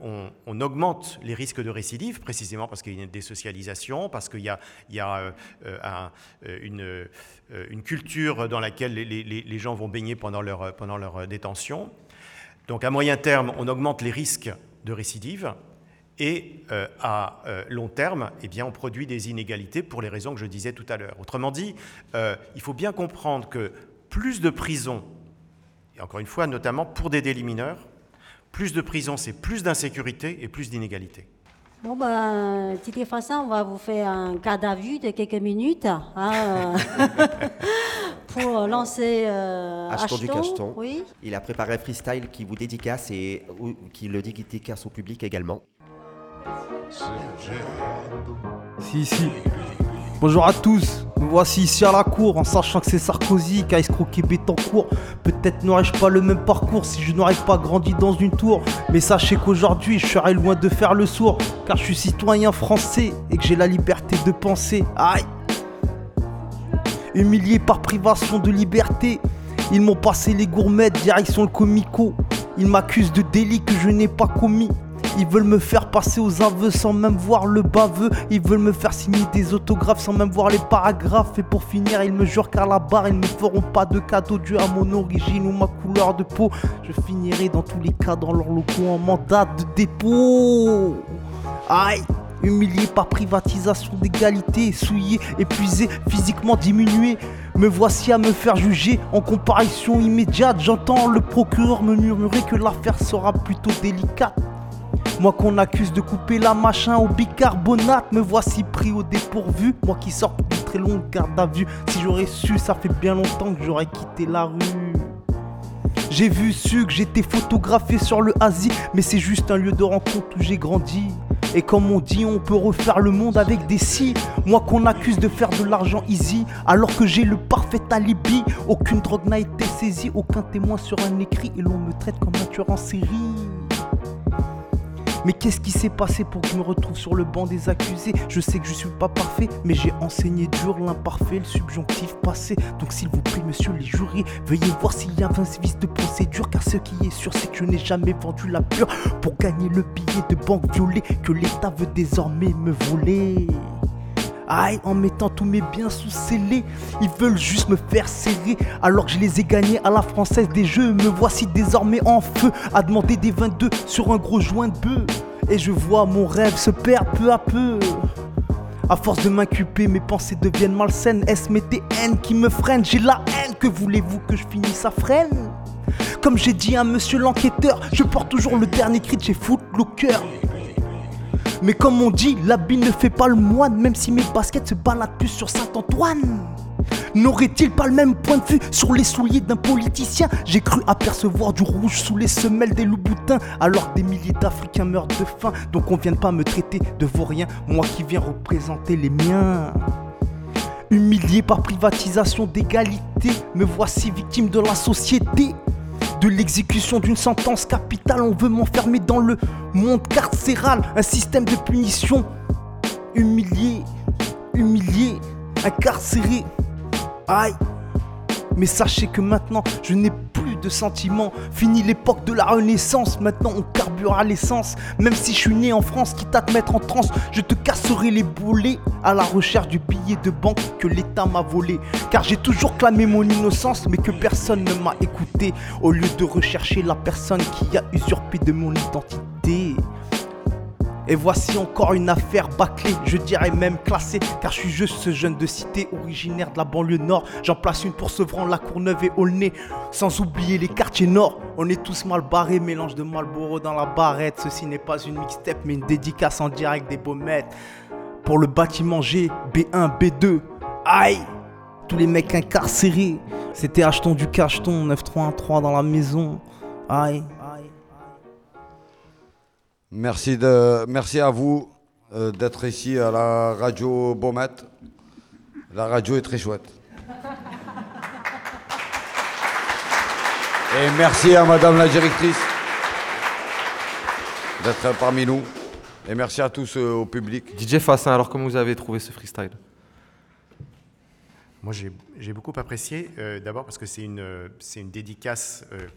on, augmente les risques de récidive, précisément parce qu'il y a une désocialisation, parce qu'il y a, une, culture dans laquelle les, gens vont baigner pendant leur, pendant leur détention. Donc, à moyen terme, on augmente les risques de récidive. Et euh, à euh, long terme, eh bien, on produit des inégalités pour les raisons que je disais tout à l'heure. Autrement dit, euh, il faut bien comprendre que plus de prisons, et encore une fois, notamment pour des délits mineurs, plus de prisons, c'est plus d'insécurité et plus d'inégalités. Bon, ben, Titi Fassin, on va vous faire un cadavre de quelques minutes hein, pour lancer euh, Acheton, du Cacheton. Oui. Il a préparé un freestyle qui vous dédicace et qui le dédicace au public également. Si, si. Bonjour à tous, me voici ici à la cour en sachant que c'est Sarkozy qui a escroqué Betancourt. Peut-être n'aurais-je pas le même parcours si je n'aurais pas grandi dans une tour. Mais sachez qu'aujourd'hui je serai loin de faire le sourd car je suis citoyen français et que j'ai la liberté de penser. Aïe Humilié par privation de liberté, ils m'ont passé les gourmettes direction le comico. Ils m'accusent de délits que je n'ai pas commis. Ils veulent me faire passer aux aveux sans même voir le baveux. Ils veulent me faire signer des autographes sans même voir les paragraphes. Et pour finir, ils me jurent qu'à la barre, ils ne feront pas de cadeau dû à mon origine ou ma couleur de peau. Je finirai dans tous les cas dans leur locaux en mandat de dépôt. Aïe! humilié par privatisation d'égalité, souillé, épuisé, physiquement diminué. Me voici à me faire juger en comparaison immédiate. J'entends le procureur me murmurer que l'affaire sera plutôt délicate. Moi qu'on accuse de couper la machin au bicarbonate, me voici pris au dépourvu. Moi qui sors d'une très longue garde à vue. Si j'aurais su, ça fait bien longtemps que j'aurais quitté la rue. J'ai vu su que j'étais photographié sur le Asie, mais c'est juste un lieu de rencontre où j'ai grandi. Et comme on dit, on peut refaire le monde avec des si. Moi qu'on accuse de faire de l'argent easy, alors que j'ai le parfait alibi. Aucune drogue n'a été saisie, aucun témoin sur un écrit, et l'on me traite comme un tueur en série. Mais qu'est-ce qui s'est passé pour que je me retrouve sur le banc des accusés? Je sais que je suis pas parfait, mais j'ai enseigné dur l'imparfait, le subjonctif passé. Donc s'il vous plaît, monsieur les jurys, veuillez voir s'il y a un vice de procédure, car ce qui est sûr, c'est que je n'ai jamais vendu la pure pour gagner le billet de banque violé que l'État veut désormais me voler. Aïe, en mettant tous mes biens sous scellés, ils veulent juste me faire serrer. Alors que je les ai gagnés à la française des jeux, me voici désormais en feu à demander des 22 sur un gros joint de bœuf. Et je vois mon rêve se perdre peu à peu. À force de m'inculper, mes pensées deviennent malsaines. Est-ce mes TN qui me freinent? J'ai la haine, que voulez-vous que je finisse à freine Comme j'ai dit à monsieur l'enquêteur, je porte toujours le dernier cri de chez Footlocker. Mais comme on dit, l'habit ne fait pas le moine, même si mes baskets se baladent plus sur Saint-Antoine. N'aurait-il pas le même point de vue sur les souliers d'un politicien? J'ai cru apercevoir du rouge sous les semelles des loups-boutins, alors que des milliers d'Africains meurent de faim. Donc on vient pas me traiter de vaurien, moi qui viens représenter les miens. Humilié par privatisation d'égalité, me voici victime de la société. De l'exécution d'une sentence capitale, on veut m'enfermer dans le monde carcéral, un système de punition. Humilié, humilié, incarcéré. Aïe. Mais sachez que maintenant, je n'ai plus de sentiments. Fini l'époque de la renaissance, maintenant on carbure l'essence. Même si je suis né en France, quitte à te mettre en transe, je te casserai les boulets à la recherche du billet de banque que l'État m'a volé. Car j'ai toujours clamé mon innocence, mais que personne ne m'a écouté. Au lieu de rechercher la personne qui a usurpé de mon identité. Et voici encore une affaire bâclée, je dirais même classée, car je suis juste ce jeune de cité originaire de la banlieue nord. J'en place une pour Sevran, la Courneuve et Aulnay, sans oublier les quartiers nord. On est tous mal barrés, mélange de Marlboro dans la barrette. Ceci n'est pas une mixtape, mais une dédicace en direct des baumettes. Pour le bâtiment G, B1, B2, aïe Tous les mecs incarcérés, c'était achetons du cacheton, 9313 dans la maison, aïe Merci, de, merci à vous euh, d'être ici à la radio Beaumet. La radio est très chouette. Et merci à Madame la directrice d'être parmi nous. Et merci à tous euh, au public. DJ Fassin, alors comment vous avez trouvé ce freestyle? Moi, j'ai beaucoup apprécié, euh, d'abord parce que c'est une, c'est une dédicace euh,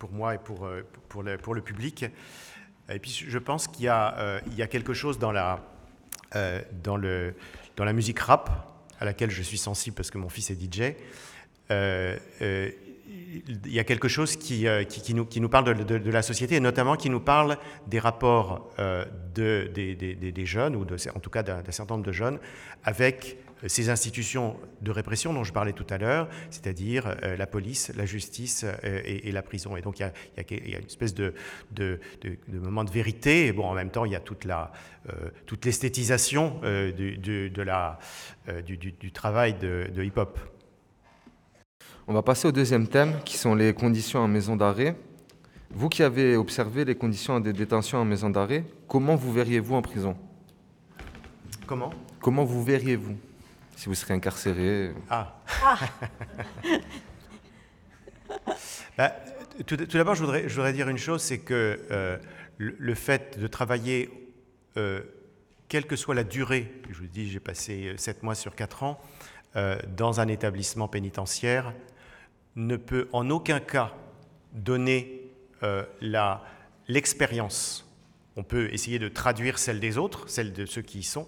pour moi et pour, euh, pour, le, pour le public. Et puis, je pense qu'il y, a, euh, quelque chose dans la, euh, dans, la musique rap, à laquelle je suis sensible parce que mon fils est DJ. Euh, il y a quelque chose qui, euh, qui, nous, qui nous parle de, de- la société, et notamment qui nous parle des rapports euh, de, des, des- des- jeunes, ou en tout cas d'un certain nombre de jeunes, avec euh, ces institutions de répression dont je parlais tout à l'heure, c'est-à-dire la police, la justice et, la prison. Et donc il y y y a une espèce de, de, de- moment de vérité, et bon, en même temps il y a toute la toute l'esthétisation du, du- du, du- travail de hip-hop. On va passer au deuxième thème, qui sont les conditions en maison d'arrêt. Vous qui avez observé les conditions de détention en maison d'arrêt, comment vous verriez-vous en prison? Comment? Comment vous verriez-vous? Si vous serez incarcéré. Ah. Bah, tout tout d'abord, je voudrais, je voudrais dire une chose, c'est que euh, le, le fait de travailler, euh, quelle que soit la durée, je vous dis, j'ai passé 7 mois sur 4 ans, euh, dans un établissement pénitentiaire, ne peut en aucun cas donner euh, l'expérience. On peut essayer de traduire celle des autres, celle de ceux qui y sont,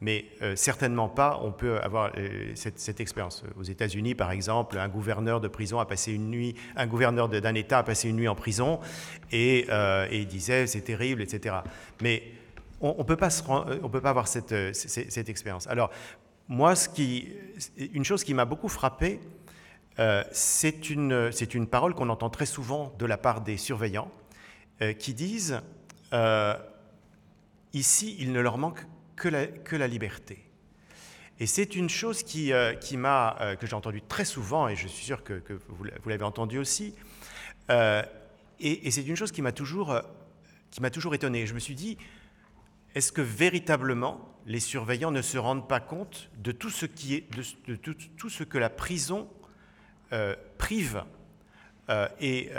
mais euh, certainement pas on peut avoir euh, cette, expérience. Aux États-Unis, par exemple, un gouverneur de prison a passé une nuit, un gouverneur d'un État a passé une nuit en prison et, et il disait c'est terrible, etc. Mais on ne on peut pas avoir cette, cette, cette expérience. Alors moi, ce qui, une chose qui m'a beaucoup frappé, euh, c'est une, une parole qu'on entend très souvent de la part des surveillants euh, qui disent euh, ici, il ne leur manque que la, que la liberté. Et c'est une chose qui, qui m'a, que j'ai entendue très souvent, et je suis sûr que, que vous l'avez entendu aussi. Et, c'est une chose qui m'a toujours, qui m'a toujours étonné. Je me suis dit, est-ce que véritablement les surveillants ne se rendent pas compte de tout ce, qui est, de, tout, ce que la prison prive et,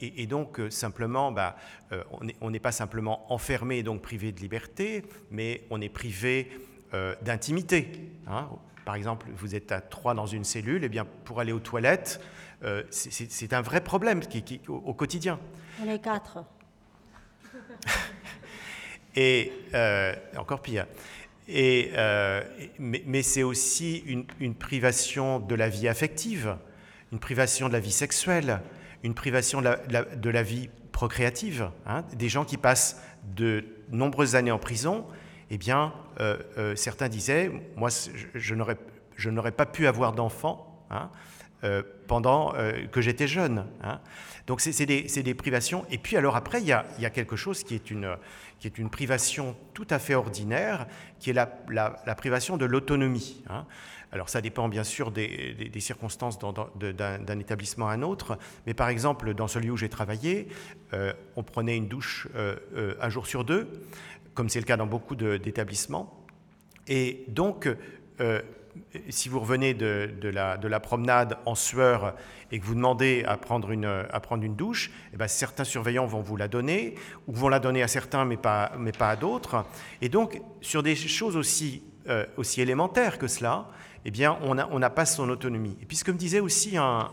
et, et, donc simplement, bah, on n'est pas simplement enfermé et donc privé de liberté, mais on est privé euh, d'intimité. Hein. Par exemple, vous êtes à trois dans une cellule, et bien pour aller aux toilettes, euh, c'est un vrai problème qui, au, quotidien. On est quatre. et euh, encore pire. Et, mais, c'est aussi une, privation de la vie affective, une privation de la vie sexuelle, une privation de la, vie procréative. Hein. Des gens qui passent de nombreuses années en prison eh bien, euh, euh, certains disaient, moi, je, n'aurais pas pu avoir d'enfant hein, euh, pendant que j'étais jeune. Hein. Donc, c'est des, privations. Et puis, alors après, il y a, quelque chose qui est, une, privation tout à fait ordinaire, qui est la, privation de l'autonomie. Alors ça dépend bien sûr des, circonstances d'un établissement à un autre, mais par exemple dans celui où j'ai travaillé, on prenait une douche un jour sur deux, comme c'est le cas dans beaucoup d'établissements. Et donc, euh, si vous revenez de, la, de, la, promenade en sueur et que vous demandez à prendre une, douche, eh bien, certains surveillants vont vous la donner, ou vont la donner à certains mais pas, à d'autres. Et donc, sur des choses euh, aussi élémentaires que cela, eh bien, on n'a pas son autonomie. Et puis, ce que me disait aussi un,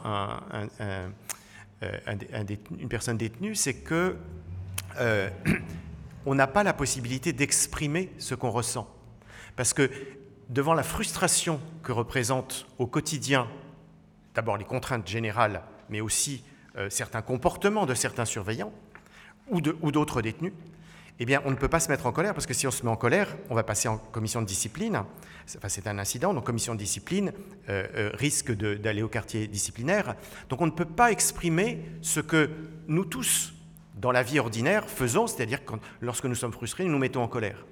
une personne détenue, c'est que euh, on n'a pas la possibilité d'exprimer ce qu'on ressent. Parce que devant la frustration que représentent au quotidien d'abord les contraintes générales, mais aussi euh, certains comportements de certains surveillants ou d'autres détenus, eh bien, on ne peut pas se mettre en colère, parce que si on se met en colère, on va passer en commission de discipline. c'est un incident, donc commission de discipline euh, euh, risque d'aller au quartier disciplinaire. Donc on ne peut pas exprimer ce que nous tous, dans la vie ordinaire, faisons, c'est-à-dire que lorsque nous sommes frustrés, nous nous mettons en colère.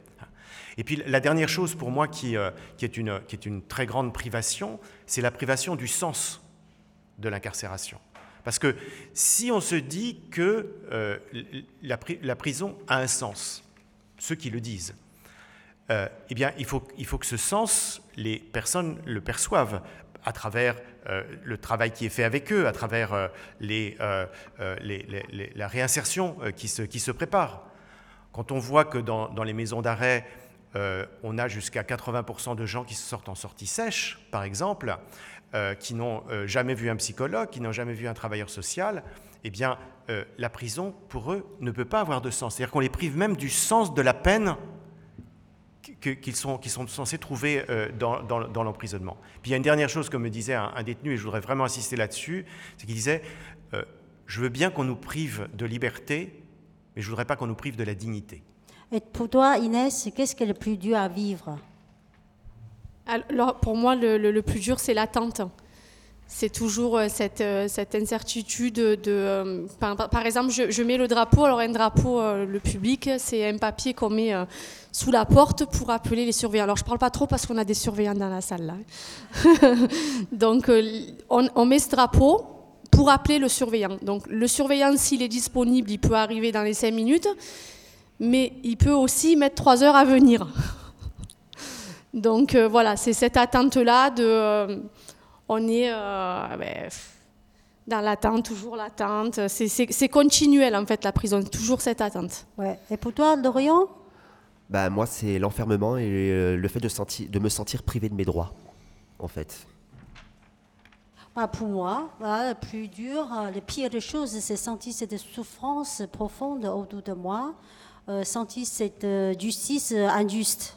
Et puis la dernière chose pour moi qui, euh, est une très grande privation, c'est la privation du sens de l'incarcération. Parce que si on se dit que euh, la, prison a un sens, ceux qui le disent, euh, eh bien il faut, faut que ce sens, les personnes le perçoivent à travers euh, le travail qui est fait avec eux, à travers la réinsertion qui se, qui se prépare. Quand on voit que dans, dans les maisons d'arrêt, on a jusqu'à 80% de gens qui sortent en sortie sèche, par exemple, qui n'ont jamais vu un psychologue, qui n'ont jamais vu un travailleur social, eh bien, la prison, pour eux, ne peut pas avoir de sens. C'est-à-dire qu'on les prive même du sens de la peine qu'ils sont, censés trouver euh, dans, l'emprisonnement. Puis il y a une dernière chose que me disait un, détenu, et je voudrais vraiment insister là-dessus, c'est qu'il disait, euh, je veux bien qu'on nous prive de liberté, mais je ne voudrais pas qu'on nous prive de la dignité. Et pour toi, Inès, qu'est-ce qui est le plus dur à vivre? Alors, pour moi, le, plus dur, c'est l'attente c'est toujours euh, cette, euh, cette, incertitude de... Euh, par, exemple, je, mets le drapeau, alors un drapeau, le public, c'est un papier qu'on met sous la porte pour appeler les surveillants. Alors je ne parle pas trop parce qu'on a des surveillants dans la salle là. Hein. Donc on, on, met ce drapeau pour appeler le surveillant. Donc le surveillant, s'il est disponible, il peut arriver dans les 5 minutes, mais il peut aussi mettre 3 heures à venir. Donc voilà, c'est cette attente-là de on est euh, ben, dans l'attente, toujours l'attente. C'est continuel en fait la prison, toujours cette attente. Ouais. Et pour toi, Dorian? Bah, Moi, c'est l'enfermement et euh, le fait de, sentir, de me sentir privé de mes droits, en fait. Bah, pour moi, bah, le plus dur, euh, les pires des choses, c'est sentir cette souffrance profonde autour de moi, sentir cette justice injuste.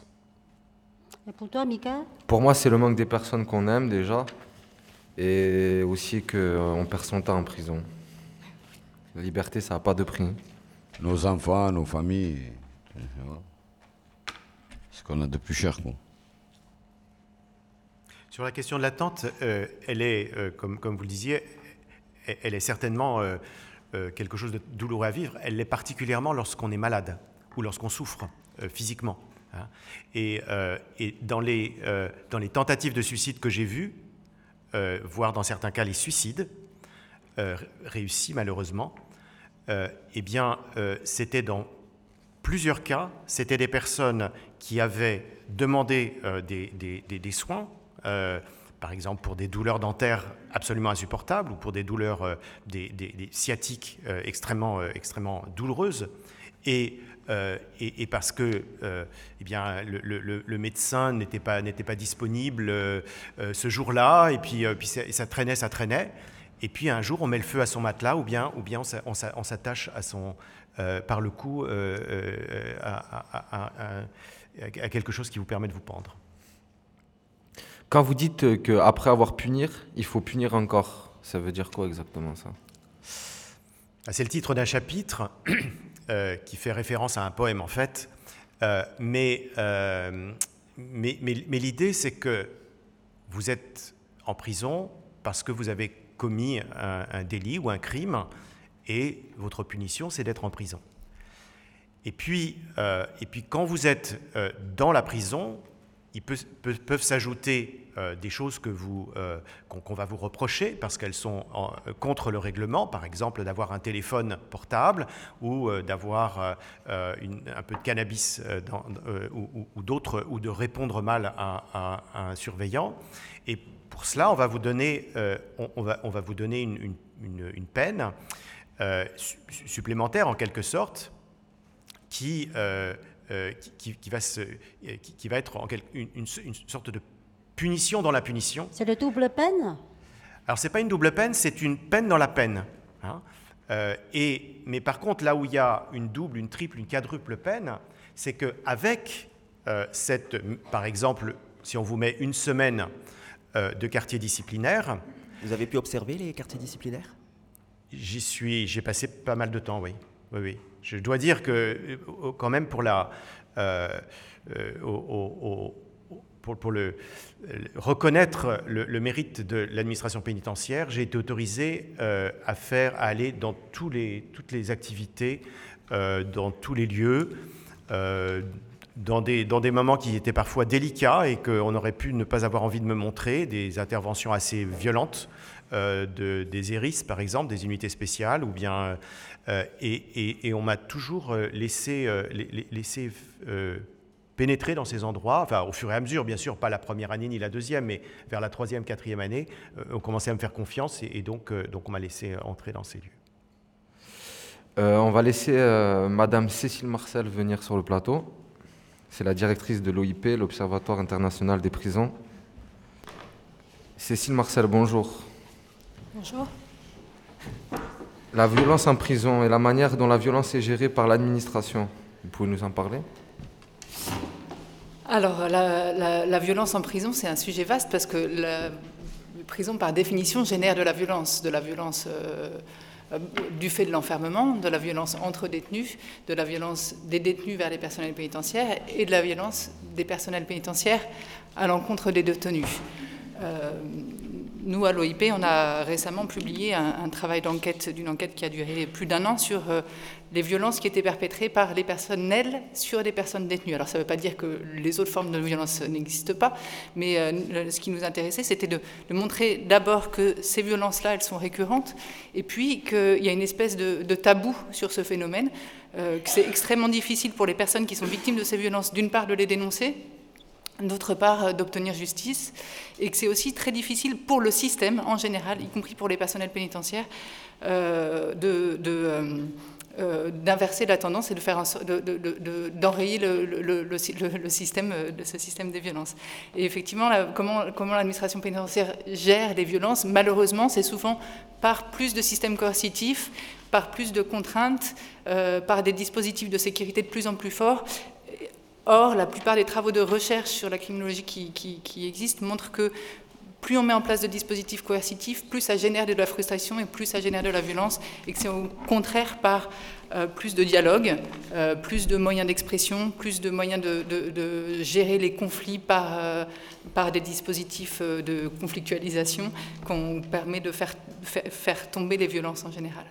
Et pour toi, Mika Pour moi, c'est le manque des personnes qu'on aime déjà et aussi qu'on euh, perd son temps en prison. La liberté, ça n'a pas de prix. Nos enfants, nos familles, ce qu'on a de plus cher. Quoi. Sur la question de l'attente, euh, elle est, euh, comme, comme, vous le disiez, elle est certainement quelque chose de douloureux à vivre. Elle l'est particulièrement lorsqu'on est malade ou lorsqu'on souffre physiquement. Hein. Et, dans, les, dans les tentatives de suicide que j'ai vues, voire dans certains cas les suicides, réussis malheureusement, eh bien, c'était dans plusieurs cas, c'était des personnes qui avaient demandé des, soins, par exemple pour des douleurs dentaires absolument insupportables ou pour des douleurs euh, des, sciatiques euh, extrêmement, euh, extrêmement douloureuses. Et, et, parce que eh bien, le, médecin n'était pas, pas disponible ce jour-là, et puis, puis ça, traînait, ça traînait. Et puis un jour, on met le feu à son matelas, ou bien, ou bien on s'attache à son, par le cou à, à quelque chose qui vous permet de vous pendre. Quand vous dites qu'après avoir punir, il faut punir encore, ça veut dire quoi exactement ça? Ah, C'est le titre d'un chapitre euh, qui fait référence à un poème en fait. Euh, euh, mais, mais, mais, l'idée c'est que vous êtes en prison parce que vous avez commis un, un délit ou un crime et votre punition c'est d'être en prison. Et puis, et puis quand vous êtes dans la prison, ils peuvent s'ajouter euh, des choses que vous, euh, qu'on, va vous reprocher parce qu'elles sont euh, contre le règlement, par exemple d'avoir un téléphone portable ou d'avoir un peu de cannabis ou, d'autres, ou de répondre mal à, un surveillant. Et pour cela, on va vous donner, on, va, on va vous donner une, une peine supplémentaire en quelque sorte qui euh, qui, va se, euh, qui, va être en une, une, sorte de punition dans la punition. C'est le double peine? Alors, ce n'est pas une double peine, c'est une peine dans la peine. Hein. Euh, et, mais par contre, là où il y a une double, une triple, une quadruple peine, c'est qu'avec cette, par exemple, si on vous met une semaine de quartier disciplinaire. Vous avez pu observer les quartiers disciplinaires? J'y suis, j'ai passé pas mal de temps, oui. Oui, oui. Je dois dire que, euh, quand même, pour, la, euh, euh, pour, le, reconnaître le, mérite de l'administration pénitentiaire, j'ai été autorisé à faire, aller dans tous les, toutes les activités, dans tous les lieux. dans des, moments qui étaient parfois délicats et qu'on aurait pu ne pas avoir envie de me montrer, des interventions assez violentes de, des ERIS, par exemple, des unités spéciales, ou bien euh, et, on m'a toujours euh, laissé, euh, laissé pénétrer dans ces endroits, enfin au fur et à mesure, bien sûr, pas la première année ni la deuxième, mais vers la troisième, quatrième année, on commençait à me faire confiance et, donc, donc on m'a laissé entrer dans ces lieux. on va laisser Madame Cécile Marcel venir sur le plateau. C'est la directrice de l'OIP, l'Observatoire international des prisons. Cécile Marcel, bonjour. Bonjour. La violence en prison et la manière dont la violence est gérée par l'administration. Vous pouvez nous en parler? Alors, la, violence en prison, c'est un sujet vaste parce que la prison, par définition, génère de la violence, de la violence euh, du fait de l'enfermement, de la violence entre détenus, de la violence des détenus vers les personnels pénitentiaires et de la violence des personnels pénitentiaires à l'encontre des détenus. Euh, nous, à l'OIP, on a récemment publié un, travail d'enquête, d'une enquête qui a duré plus d'un an sur euh, les violences qui étaient perpétrées par les personnels sur des personnes détenues. Alors, ça ne veut pas dire que les autres formes de violence n'existent pas, mais euh, ce qui nous intéressait, c'était de, montrer d'abord que ces violences-là, elles sont récurrentes, et puis qu'il y a une espèce de, tabou sur ce phénomène, que c'est extrêmement difficile pour les personnes qui sont victimes de ces violences, d'une part, de les dénoncer, d'autre part euh, d'obtenir justice, et que c'est aussi très difficile pour le système en général, y compris pour les personnels pénitentiaires, euh, de, euh, d'inverser la tendance et de faire d'enrayer le, le, système de ce système des violences. Et effectivement, comment, comment l'administration pénitentiaire gère les violences, malheureusement, c'est souvent par plus de systèmes coercitifs, par plus de contraintes, par des dispositifs de sécurité de plus en plus forts, Or, la plupart des travaux de recherche sur la criminologie qui, existent montrent que plus on met en place de dispositifs coercitifs, plus ça génère de la frustration et plus ça génère de la violence, et que c'est au contraire par euh, plus de dialogue, euh, plus de moyens d'expression, plus de moyens de, gérer les conflits par, euh, des dispositifs de conflictualisation qu'on permet de faire tomber les violences en général.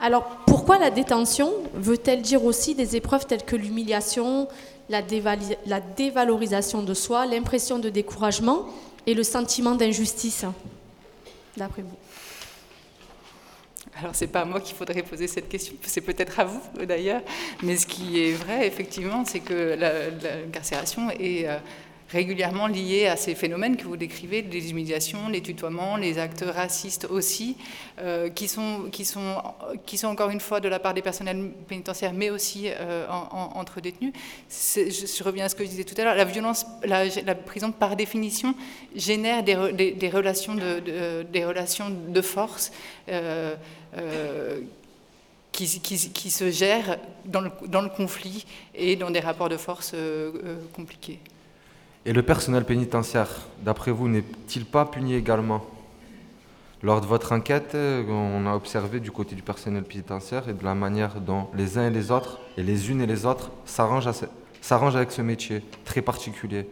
Alors pourquoi la détention veut-elle dire aussi des épreuves telles que l'humiliation, la, dévalorisation de soi, l'impression de découragement et le sentiment d'injustice, d'après vous? Alors, c'est pas à moi qu'il faudrait poser cette question, c'est peut-être à vous d'ailleurs, mais ce qui est vrai, effectivement, c'est que l'incarcération est euh, régulièrement liées à ces phénomènes que vous décrivez, les humiliations, les tutoiements, les actes racistes aussi, euh, qui, sont, encore une fois de la part des personnels pénitentiaires, mais aussi euh, entre détenus. Je, reviens à ce que je disais tout à l'heure, la violence, la, prison par définition génère des, relations, de, force. Euh, qui, se gèrent dans le, conflit et dans des rapports de force compliqués. Et le personnel pénitentiaire, d'après vous, n'est-il pas puni également? Lors de votre enquête, on a observé du côté du personnel pénitentiaire et de la manière dont les uns et les autres, et les unes et les autres, s'arrangent avec ce métier très particulier.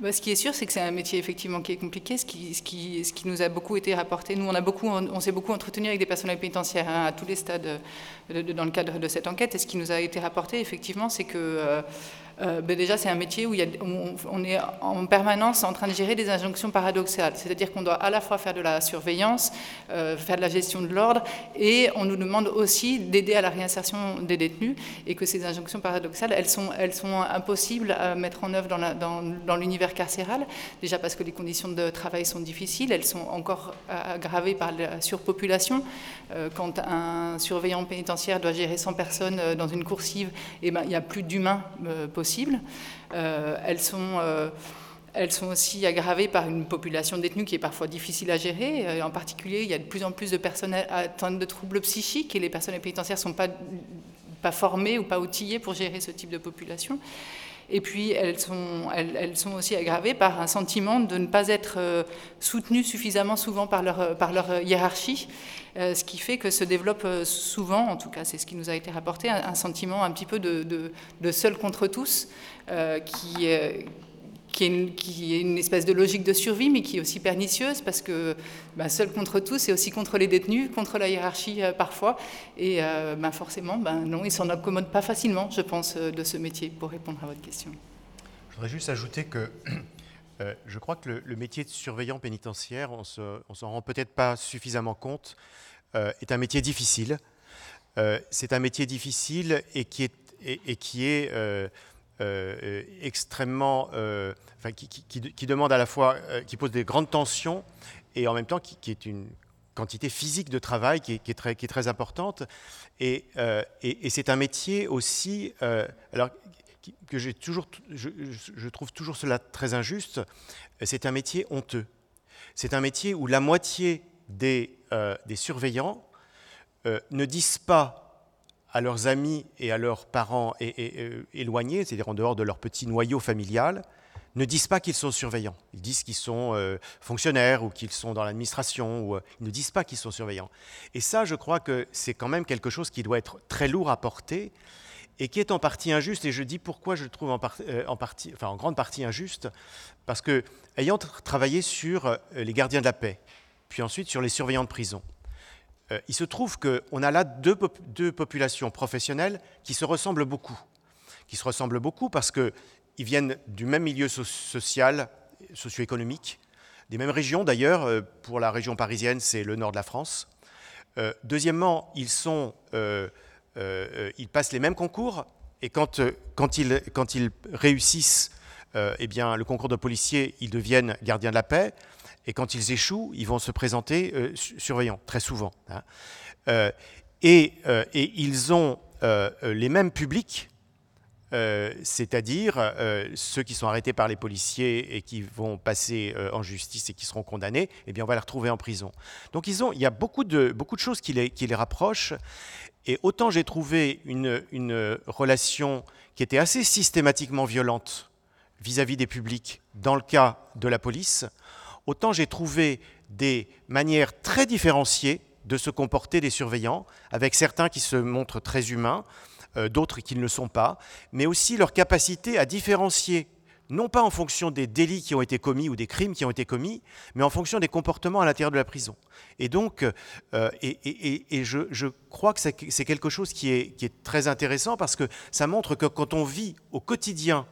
Bah, ce qui est sûr, c'est que c'est un métier effectivement qui est compliqué. Ce qui, nous a beaucoup été rapporté, nous, on, on, s'est beaucoup entretenu avec des personnels pénitentiaires hein, à tous les stades dans le cadre de cette enquête. Et ce qui nous a été rapporté, effectivement, c'est que euh, euh, ben déjà, c'est un métier où, on, est en permanence en train de gérer des injonctions paradoxales. C'est-à-dire qu'on doit à la fois faire de la surveillance, euh, faire de la gestion de l'ordre, et on nous demande aussi d'aider à la réinsertion des détenus, et que ces injonctions paradoxales, elles sont, impossibles à mettre en œuvre dans l'univers carcéral, déjà parce que les conditions de travail sont difficiles, elles sont encore aggravées par la surpopulation. Euh, quand un surveillant pénitentiaire doit gérer 100 personnes dans une coursive, et eh ben, il n'y a plus d'humains possibles euh, elles sont euh, elles sont aussi aggravées par une population détenue qui est parfois difficile à gérer. Euh, en particulier, il y a de plus en plus de personnes atteintes de troubles psychiques et les personnes pénitentiaires ne sont pas, formées ou pas outillées pour gérer ce type de population. Et puis, elles sont, elles, sont, aussi aggravées par un sentiment de ne pas être soutenues suffisamment souvent par leur, par leur hiérarchie ce qui fait que se développe euh, souvent, en tout cas c'est ce qui nous a été rapporté, un, sentiment un petit peu de, seul contre tous, euh, qui, est une, espèce de logique de survie, mais qui est aussi pernicieuse, parce que bah, seul contre tous, c'est aussi contre les détenus, contre la hiérarchie parfois, et bah, forcément, bah, non, ils s'en accommodent pas facilement, je pense, de ce métier, pour répondre à votre question. Je voudrais juste ajouter que je crois que le, métier de surveillant pénitentiaire, on ne s'en rend peut-être pas suffisamment compte, euh, est un métier difficile. Euh, c'est un métier difficile et qui est, et, qui est euh, extrêmement, enfin, qui, qui, demande à la fois, qui pose des grandes tensions et en même temps qui, est une quantité physique de travail qui est, très, qui est très, importante. Et, et, c'est un métier aussi, alors que j'ai toujours, je, je, trouve toujours cela très injuste. C'est un métier honteux. C'est un métier où la moitié des, euh, des surveillants euh, ne disent pas à leurs amis et à leurs parents euh, éloignés, c'est-à-dire en dehors de leur petit noyau familial, ne disent pas qu'ils sont surveillants. Ils disent qu'ils sont fonctionnaires ou qu'ils sont dans l'administration, ou ils ne disent pas qu'ils sont surveillants. Et ça, je crois que c'est quand même quelque chose qui doit être très lourd à porter et qui est en partie injuste. Et je dis pourquoi je le trouve en, en grande partie injuste, parce que ayant travaillé sur les gardiens de la paix, puis ensuite sur les surveillants de prison. Euh, il se trouve qu'on a là deux, populations professionnelles qui se ressemblent beaucoup. Qui se ressemblent beaucoup parce qu'ils viennent du même milieu social, socio-économique, des mêmes régions d'ailleurs. Euh, pour la région parisienne, c'est le nord de la France. Euh, deuxièmement, ils, passent les mêmes concours et quand, quand, ils, quand ils réussissent eh bien, le concours de policier, ils deviennent gardiens de la paix. Et quand ils échouent, ils vont se présenter euh, surveillants, très souvent. Hein. Euh, et, euh, et, ils ont les mêmes publics, c'est-à-dire ceux qui sont arrêtés par les policiers et qui vont passer en justice et qui seront condamnés, eh bien on va les retrouver en prison. Donc il y a beaucoup de, beaucoup de choses qui les, qui les rapprochent. Et autant j'ai trouvé une, une relation qui était assez systématiquement violente vis-à-vis -vis des publics dans le cas de la police, autant j'ai trouvé des manières très différenciées de se comporter des surveillants, avec certains qui se montrent très humains, euh, d'autres qui ne le sont pas, mais aussi leur capacité à différencier non pas en fonction des délits qui ont été commis ou des crimes qui ont été commis, mais en fonction des comportements à l'intérieur de la prison. Et donc, euh, et, je, crois que c'est quelque chose qui est, qui est, très intéressant parce que ça montre que quand on vit au quotidien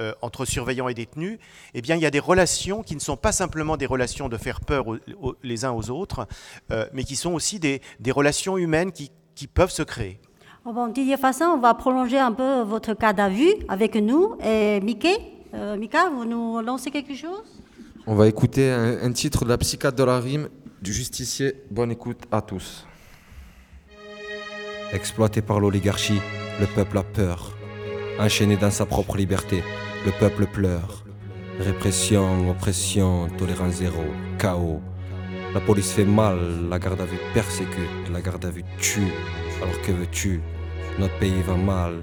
euh, entre surveillants et détenus, eh bien, il y a des relations qui ne sont pas simplement des relations de faire peur les uns aux autres, euh, mais qui sont aussi des, des relations humaines qui, qui peuvent se créer. Oh bon, Didier Fassin, on va prolonger un peu votre cas vue avec nous. Et Mickey, euh, Mika, vous nous lancez quelque chose? On va écouter un, titre de la psychiatre de la rime du justicier. Bonne écoute à tous. Exploité par l'oligarchie, le peuple a peur. Enchaîné dans sa propre liberté, le peuple pleure. Répression, oppression, tolérance zéro, chaos. La police fait mal, la garde à vue persécute, la garde à vue tue. Alors que veux-tu? Notre pays va mal.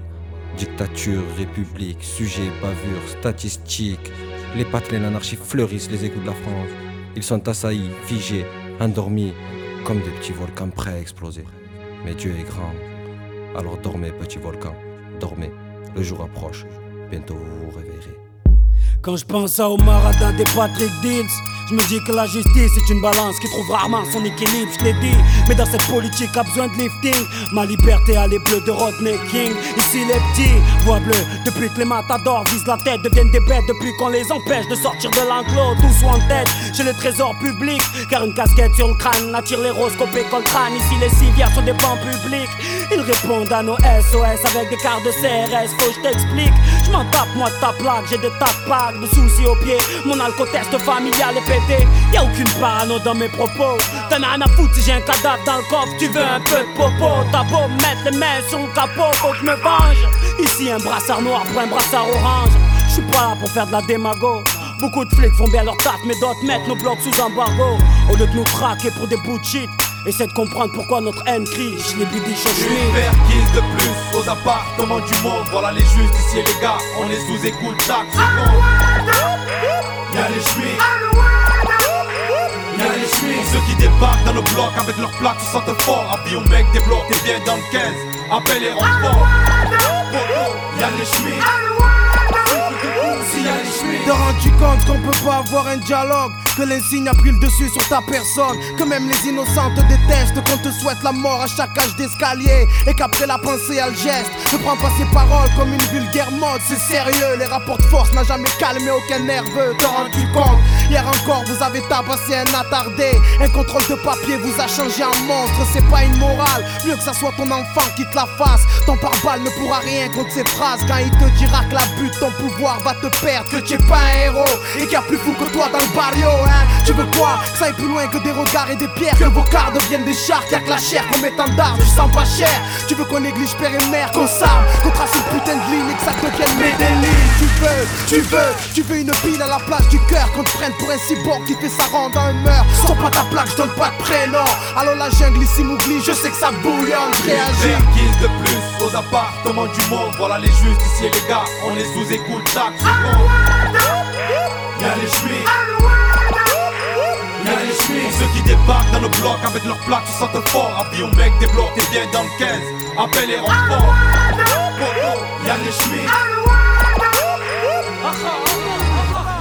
Dictature, république, sujet, bavure, statistique. Les patelins l'anarchie fleurissent les égouts de la France. Ils sont assaillis, figés, endormis, comme des petits volcans prêts à exploser. Mais Dieu est grand. Alors dormez, petits volcans, dormez. Le jour approche. Bientôt vous vous réveillerez. Quand je pense à Omaradin des Patrick Dills je me dis que la justice est une balance qui trouve rarement son équilibre, je l'ai dit. Mais dans cette politique, a besoin de lifting. Ma liberté, a les bleus de Rodney King. Ici, les petits voix bleues. Depuis que les matadors visent la tête, deviennent des bêtes. Depuis qu'on les empêche de sortir de l'enclos, tous en tête. J'ai le trésor public, car une casquette sur le crâne attire les roses copées contre crâne. Ici, les civières sont des bancs publics. Ils répondent à nos SOS avec des cartes de CRS. Faut que je t'explique. Je m'en tape, moi, de ta plaque. J'ai des tas de soucis au pied. Mon alcotest familial est pété. Y a aucune parano dans mes propos. T'en as rien à foutre si j'ai un cadavre dans le coffre. Tu veux un peu de popo. T'as beau mettre les mains sur le capot, faut que je me venge. Ici, un brassard noir pour un brassard orange. Je suis pas là pour faire de la démago. Beaucoup de flics font bien leur taf, mais d'autres mettent nos blocs sous embargo. Au lieu de nous traquer pour des bouts de shit. Essaie de comprendre pourquoi notre haine crie. Je l'ai dit Une perquise de plus aux appartements du monde. Voilà les justiciers, les gars. On les sous-écoute chaque seconde. Y'a les chemins. Chemins. Ceux qui débarquent dans nos blocs avec leurs plaques se sentent fort. Avis au mec des blocs, t'es bien dans le 15. Appelle les renforts. Y'a les chemins. Te rends-tu compte qu'on peut pas avoir un dialogue? Que l'insigne a pris le dessus sur ta personne. Que même les innocents te détestent Qu'on te souhaite la mort à chaque âge d'escalier. Et qu'après la pensée a le geste. Ne prends pas ces paroles comme une vulgaire mode. C'est sérieux, les rapports de force n'a jamais calmé aucun nerveux. Te rends-tu compte? Hier encore vous avez tabassé un attardé. Un contrôle de papier vous a changé en monstre. C'est pas une morale. Mieux que ça soit ton enfant qui te la fasse. Ton pare-balles ne pourra rien contre ces phrases. Quand il te dira que la butte ton pouvoir va te perdre. Que tu es pas un héros Et qu'il y a plus fou que toi dans le barrio hein. Tu veux quoi Que ça aille plus loin que des regards et des pierres. Que vos cartes deviennent des chars. Y'a que la chair qu'on met en d'armes Tu sens pas cher. Tu veux qu'on néglige père et mère Qu'on s'arme Qu'on trace une putain de ligne Et que ça devienne mes délits Tu veux, tu veux, tu veux une pile à la place du cœur Qu'on te prenne pour un cyborg qui fait sa ronde dans un meurtre Sors pas ta plaque, je donne pas de prénom. Alors la jungle ici m'oublie, je sais que ça bouillonne, je réagis de plus aux appartements du monde. Voilà les justiciers les gars, on les sous-écoute chaque seconde. Y'a les Ceux qui débarquent dans nos blocs avec leurs plaques se sentent fort Avis au mec des blocs, t'es bien dans le 15 Appelle les renforts Y'a les chemins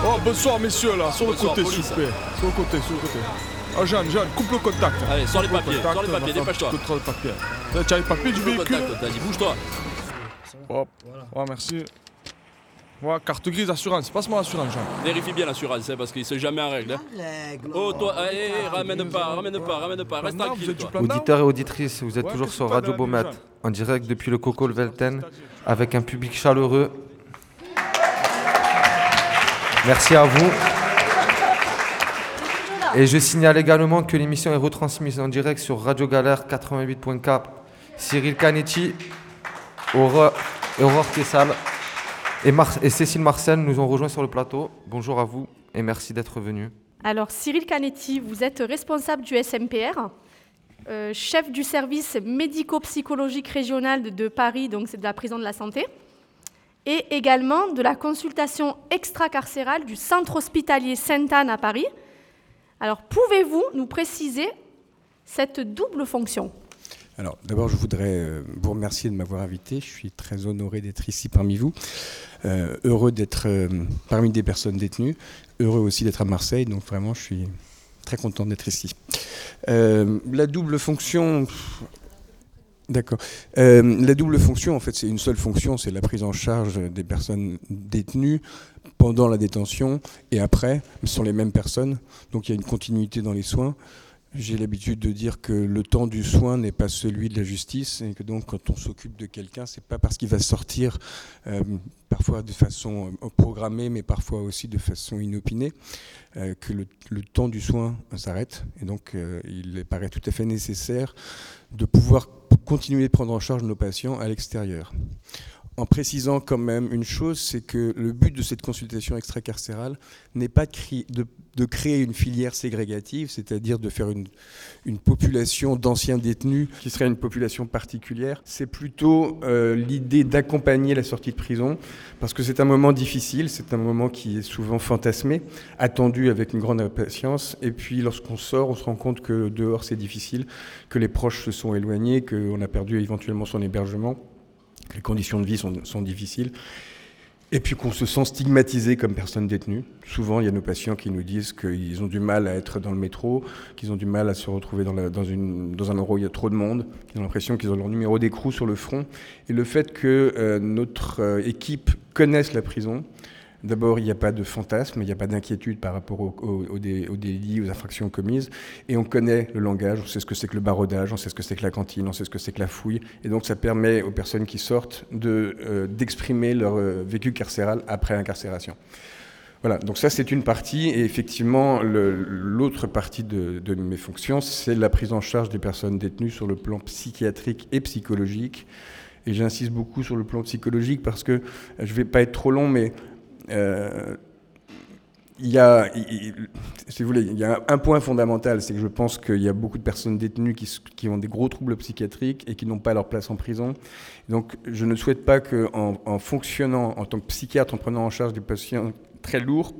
Oh, bonsoir messieurs là, sur le côté s'il vous plaît. Sur le côté, sur le côté. Ah Jeanne, Jeanne, coupe le contact. Allez, sors les papiers, sors les papiers, dépêche-toi. Contrôle papier. Tu as les papiers du véhicule dit bouge-toi. Hop, ouais merci. Ouais, carte grise assurance, passe-moi l'assurance Jeanne. Vérifie bien l'assurance, hein, parce qu'il ne jamais en règle. Hein. Oh toi, allez, ramène pas, ramène pas, ramène pas, reste tranquille. Toi. Auditeurs et auditrices, vous êtes toujours sur Radio Beaumet, en direct depuis le Coco Velten, avec un public chaleureux Merci à vous. Et je signale également que l'émission est retransmise en direct sur Radio Galère 88.4. Cyril Canetti, Aurore, Aurore Tessal et, Cécile Marcel nous ont rejoints sur le plateau. Bonjour à vous et merci d'être venus. Alors Cyril Canetti, vous êtes responsable du SMPR, euh, chef du service médico-psychologique régional de Paris, donc c'est de la prison de la santé et également de la consultation extracarcérale du centre hospitalier Sainte-Anne à Paris. Alors, pouvez-vous nous préciser cette double fonction? Alors, d'abord, je voudrais euh, vous remercier de m'avoir invité. Je suis très honoré d'être ici parmi vous. Euh, heureux d'être euh, parmi des personnes détenues. Heureux aussi d'être à Marseille. Donc, vraiment, je suis très content d'être ici. la double fonction. D'accord. la double fonction, en fait, c'est une seule fonction, c'est la prise en charge des personnes détenues pendant la détention et après. Ce sont les mêmes personnes, donc il y a une continuité dans les soins. J'ai l'habitude de dire que le temps du soin n'est pas celui de la justice et que donc quand on s'occupe de quelqu'un, c'est pas parce qu'il va sortir euh, parfois de façon euh, programmée, mais parfois aussi de façon inopinée, euh, que le, le, temps du soin s'arrête. Et donc il paraît tout à fait nécessaire de pouvoir continuer de prendre en charge nos patients à l'extérieur en précisant quand même une chose, c'est que le but de cette consultation extracarcérale n'est pas de, créer une filière ségrégative, c'est-à-dire de faire une, population d'anciens détenus qui serait une population particulière. C'est plutôt euh, l'idée d'accompagner la sortie de prison, parce que c'est un moment difficile, c'est un moment qui est souvent fantasmé, attendu avec une grande impatience, et puis lorsqu'on sort, on se rend compte que dehors c'est difficile, que les proches se sont éloignés, qu'on a perdu éventuellement son hébergement les conditions de vie sont, difficiles, et puis qu'on se sent stigmatisé comme personne détenue. Souvent, il y a nos patients qui nous disent qu'ils ont du mal à être dans le métro, qu'ils ont du mal à se retrouver dans, un endroit où il y a trop de monde, qu'ils ont l'impression qu'ils ont leur numéro d'écrou sur le front. Et le fait que euh, notre euh, équipe connaisse la prison, D'abord, il n'y a pas de fantasme, il n'y a pas d'inquiétude par rapport aux, délits, aux infractions commises. Et on connaît le langage, on sait ce que c'est que le barodage, on sait ce que c'est que la cantine, on sait ce que c'est que la fouille. Et donc, ça permet aux personnes qui sortent euh, d'exprimer leur euh, vécu carcéral après incarcération. Voilà, donc ça c'est une partie, et effectivement l'autre partie de, de, mes fonctions, c'est la prise en charge des personnes détenues sur le plan psychiatrique et psychologique. Et j'insiste beaucoup sur le plan psychologique parce que je ne vais pas être trop long, mais euh, il y a, si vous voulez, il y a un point fondamental, c'est que je pense qu'il y a beaucoup de personnes détenues qui, ont des gros troubles psychiatriques et qui n'ont pas leur place en prison. Donc, je ne souhaite pas qu'en en fonctionnant en tant que psychiatre, en prenant en charge des patients très lourds,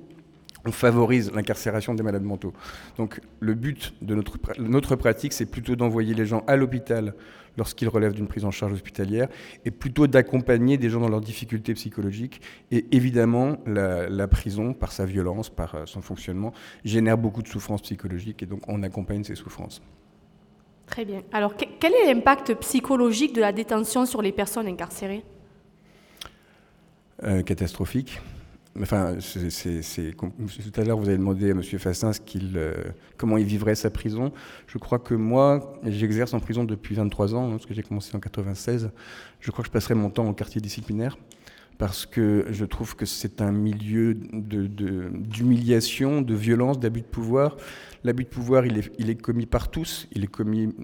on favorise l'incarcération des malades mentaux. Donc, le but de notre, notre pratique, c'est plutôt d'envoyer les gens à l'hôpital lorsqu'ils relèvent d'une prise en charge hospitalière, et plutôt d'accompagner des gens dans leurs difficultés psychologiques. Et évidemment, la, prison, par sa violence, par euh, son fonctionnement, génère beaucoup de souffrances psychologiques, et donc on accompagne ces souffrances. Très bien. Alors, quel est l'impact psychologique de la détention sur les personnes incarcérées? Euh, Catastrophique. Enfin, c'est, tout à l'heure, vous avez demandé à M. Fassin euh, comment il vivrait sa prison. Je crois que moi, j'exerce en prison depuis 23 ans, hein, parce que j'ai commencé en 96. Je crois que je passerai mon temps au quartier disciplinaire, parce que je trouve que c'est un milieu d'humiliation, de, violence, d'abus de pouvoir. L'abus de pouvoir, il est, il est commis par tous. Il est commis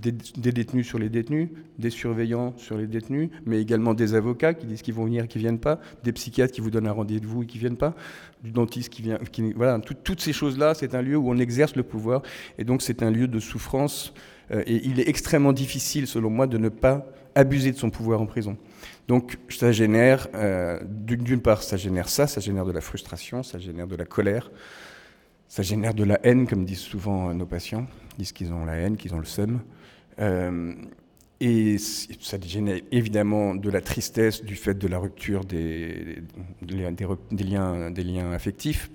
des, détenus sur les détenus, des surveillants sur les détenus, mais également des avocats qui disent qu'ils vont venir et qui ne viennent pas, des psychiatres qui vous donnent un rendez-vous et qui ne viennent pas, du dentiste qui vient. Voilà, toutes ces choses-là, c'est un lieu où on exerce le pouvoir et donc c'est un lieu de souffrance. Euh, et il est extrêmement difficile, selon moi, de ne pas abuser de son pouvoir en prison. Donc ça génère, euh, d'une part, ça génère ça, ça génère de la frustration, ça génère de la colère, ça génère de la haine, comme disent souvent nos patients disent qu'ils ont la haine, qu'ils ont le seum. Euh, et ça génère évidemment de la tristesse du fait de la rupture des, liens, affectifs.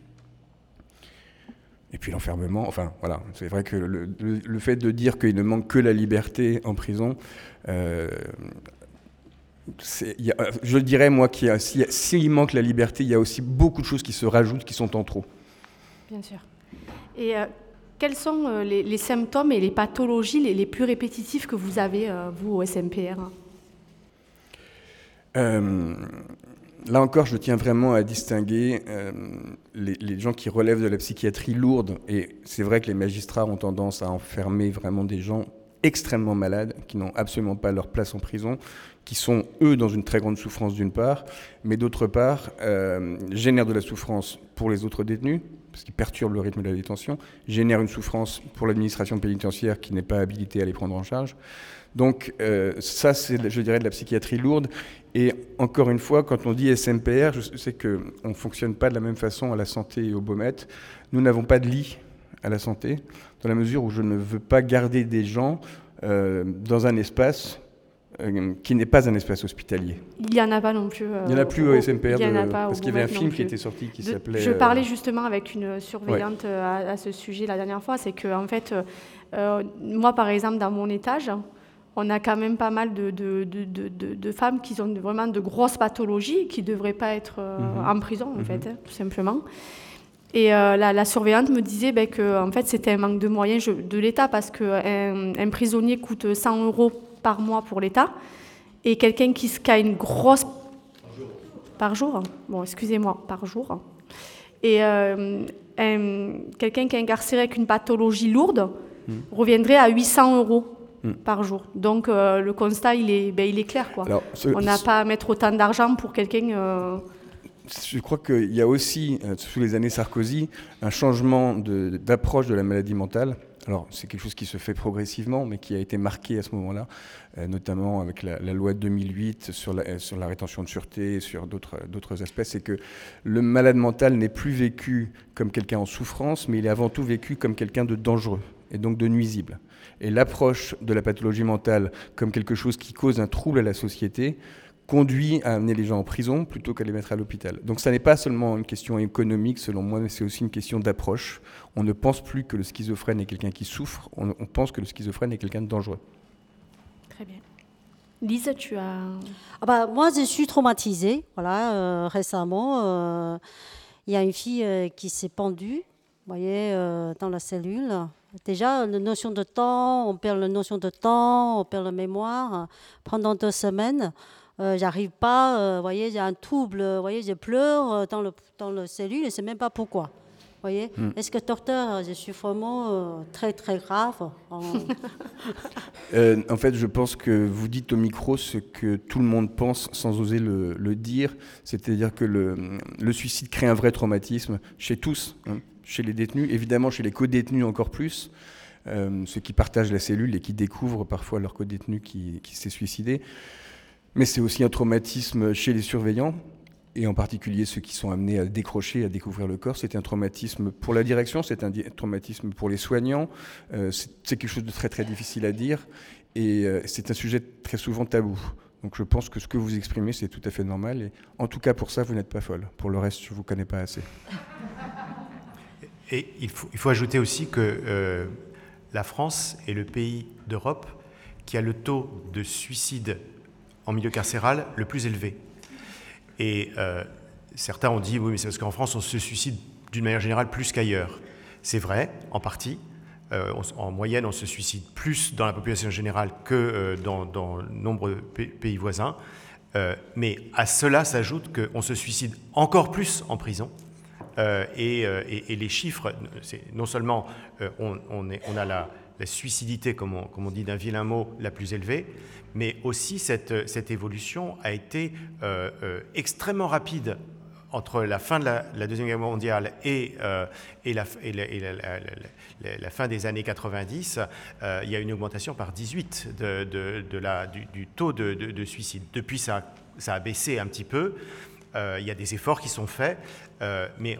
Et puis l'enfermement, enfin voilà, c'est vrai que le, fait de dire qu'il ne manque que la liberté en prison, euh, je dirais moi qu'il s'il si, manque la liberté, il y a aussi beaucoup de choses qui se rajoutent qui sont en trop. Bien sûr. Et euh, quels sont euh, les, symptômes et les pathologies les, plus répétitifs que vous avez, euh, vous, au SMPR Là encore, je tiens vraiment à distinguer les, gens qui relèvent de la psychiatrie lourde. Et c'est vrai que les magistrats ont tendance à enfermer vraiment des gens extrêmement malades, qui n'ont absolument pas leur place en prison, qui sont, eux, dans une très grande souffrance d'une part, mais d'autre part, génèrent de la souffrance pour les autres détenus, parce qu'ils perturbent le rythme de la détention, génèrent une souffrance pour l'administration pénitentiaire qui n'est pas habilitée à les prendre en charge. Donc euh, ça, c'est, je dirais, de la psychiatrie lourde. Et encore une fois, quand on dit SMPR, je sais qu'on ne fonctionne pas de la même façon à la santé et au BOMET. Nous n'avons pas de lit à la santé, dans la mesure où je ne veux pas garder des gens euh, dans un espace euh, qui n'est pas un espace hospitalier. Il n'y en a pas non plus. il n'y en a plus au SMPR, il y en a de- pas au parce qu'il y avait un film qui était sorti qui De- s'appelait, Je euh, parlais justement avec une surveillante euh, à, à ce sujet la dernière fois, c'est que en fait, euh, euh, moi par exemple dans mon étage, on a quand même pas mal de, de, de, de- de- de femmes qui ont vraiment de grosses pathologies qui ne devraient pas être euh, Mhm. en prison en Mhm. fait, hein, tout simplement. Et euh, la, la surveillante me disait ben, que en fait, c'était un manque de moyens de l'État parce qu'un un prisonnier coûte 100 euros par mois pour l'État et quelqu'un qui, se- a une grosse... Par jour Bon, excusez-moi, par jour. Et euh, un- quelqu'un qui est incarcéré avec une pathologie lourde Hmm. reviendrait à 800 euros Hmm. par jour. Donc euh, le constat, il est, ben, il est clair. Quoi. Alors, ce- On n'a pas à mettre autant d'argent pour quelqu'un... euh, Je crois qu'il y a aussi, euh, sous les années Sarkozy, un changement de- d'approche de, la maladie mentale. Alors, c'est quelque chose qui se fait progressivement, mais qui a été marqué à ce moment-là, euh, notamment avec la, la loi de 2008 sur la, euh, sur la rétention de sûreté et sur d'autres d'autres aspects. C'est que le malade mental n'est plus vécu comme quelqu'un en souffrance, mais il est avant tout vécu comme quelqu'un de dangereux et donc de nuisible. Et l'approche de la pathologie mentale comme quelque chose qui cause un trouble à la société conduit à amener les gens en prison plutôt qu'à les mettre à l'hôpital. Donc ça n'est pas seulement une question économique selon moi, mais c'est aussi une question d'approche. On ne pense plus que le schizophrène est quelqu'un qui souffre, on, on pense que le schizophrène est quelqu'un de dangereux. Très bien. Lise, tu as... Ah bah, moi, je suis traumatisée. Voilà, euh, récemment, euh, il y a une fille euh, qui s'est pendue, vous voyez, euh, dans la cellule. Déjà, la notion de temps, on perd la notion de temps, on perd la mémoire. Pendant deux semaines, euh, j'arrive pas, euh, vous voyez, j'ai un trouble, vous voyez, je pleure euh, dans le, dans la cellule, je ne sais même pas pourquoi. Vous voyez Mm. Est-ce que, docteur, je suis vraiment euh, très, très grave en- Euh, en fait, je pense que vous dites au micro ce que tout le monde pense sans oser le, le dire, c'est-à-dire que le, le suicide crée un vrai traumatisme chez tous, hein, chez les détenus, évidemment chez les co-détenus encore plus, euh, ceux qui partagent la cellule et qui découvrent parfois leur co-détenu qui, qui s'est suicidé, mais c'est aussi un traumatisme chez les surveillants. Et en particulier ceux qui sont amenés à décrocher, à découvrir le corps, c'est un traumatisme pour la direction, c'est un traumatisme pour les soignants, euh, c'est quelque chose de très très difficile à dire et euh, c'est un sujet très souvent tabou. Donc je pense que ce que vous exprimez, c'est tout à fait normal et en tout cas pour ça, vous n'êtes pas folle. Pour le reste, je ne vous connais pas assez. Et il faut, il faut ajouter aussi que euh, la France est le pays d'Europe qui a le taux de suicide en milieu carcéral le plus élevé. Et euh, certains ont dit, oui, mais c'est parce qu'en France, on se suicide d'une manière générale plus qu'ailleurs. C'est vrai, en partie. Euh, en moyenne, on se suicide plus dans la population générale que euh, dans, dans nombreux pa- pays voisins. Euh, mais à cela s'ajoute qu'on se suicide encore plus en prison. Et, et- les chiffres, non seulement on, on est- on a la, la suicidité, comme on, dit d'un vilain mot, la plus élevée, mais aussi cette, évolution a été euh, euh, extrêmement rapide entre la fin de la, Deuxième Guerre mondiale et, la, fin des années 90, euh, il y a une augmentation par 18 de, de- de la, du, taux de, de- de suicide. Depuis, ça, a baissé un petit peu. Il y a des efforts qui sont faits, euh, mais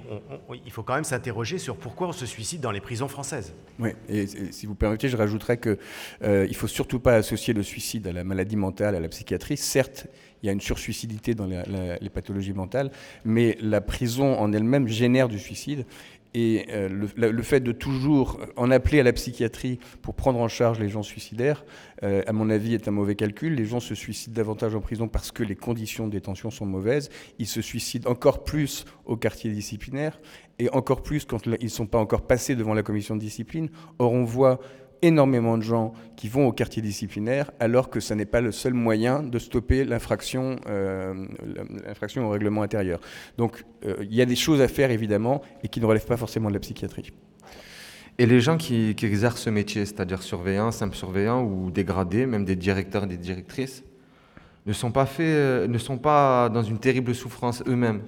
il faut quand même s'interroger sur pourquoi on se suicide dans les prisons françaises. Oui, et, si vous permettez, je rajouterais que euh, il faut surtout pas associer le suicide à la maladie mentale, à la psychiatrie. Certes, il y a une sursuicidité dans les pathologies mentales, mais la prison en elle-même génère du suicide. Et euh, le, fait de toujours en appeler à la psychiatrie pour prendre en charge les gens suicidaires, euh, à mon avis, est un mauvais calcul. Les gens se suicident davantage en prison parce que les conditions de détention sont mauvaises. Ils se suicident encore plus au quartier disciplinaire et encore plus quand ils ne sont pas encore passés devant la commission de discipline. Or, on voit énormément de gens qui vont au quartier disciplinaire alors que ce n'est pas le seul moyen de stopper l'infraction euh, l'infraction au règlement intérieur. Donc euh, il y a des choses à faire évidemment et qui ne relèvent pas forcément de la psychiatrie. Et les gens qui, qui exercent ce métier, c'est-à-dire surveillants, simples surveillants ou dégradés, même des directeurs et des directrices, ne sont pas, faits, euh, ne sont pas dans une terrible souffrance eux-mêmes.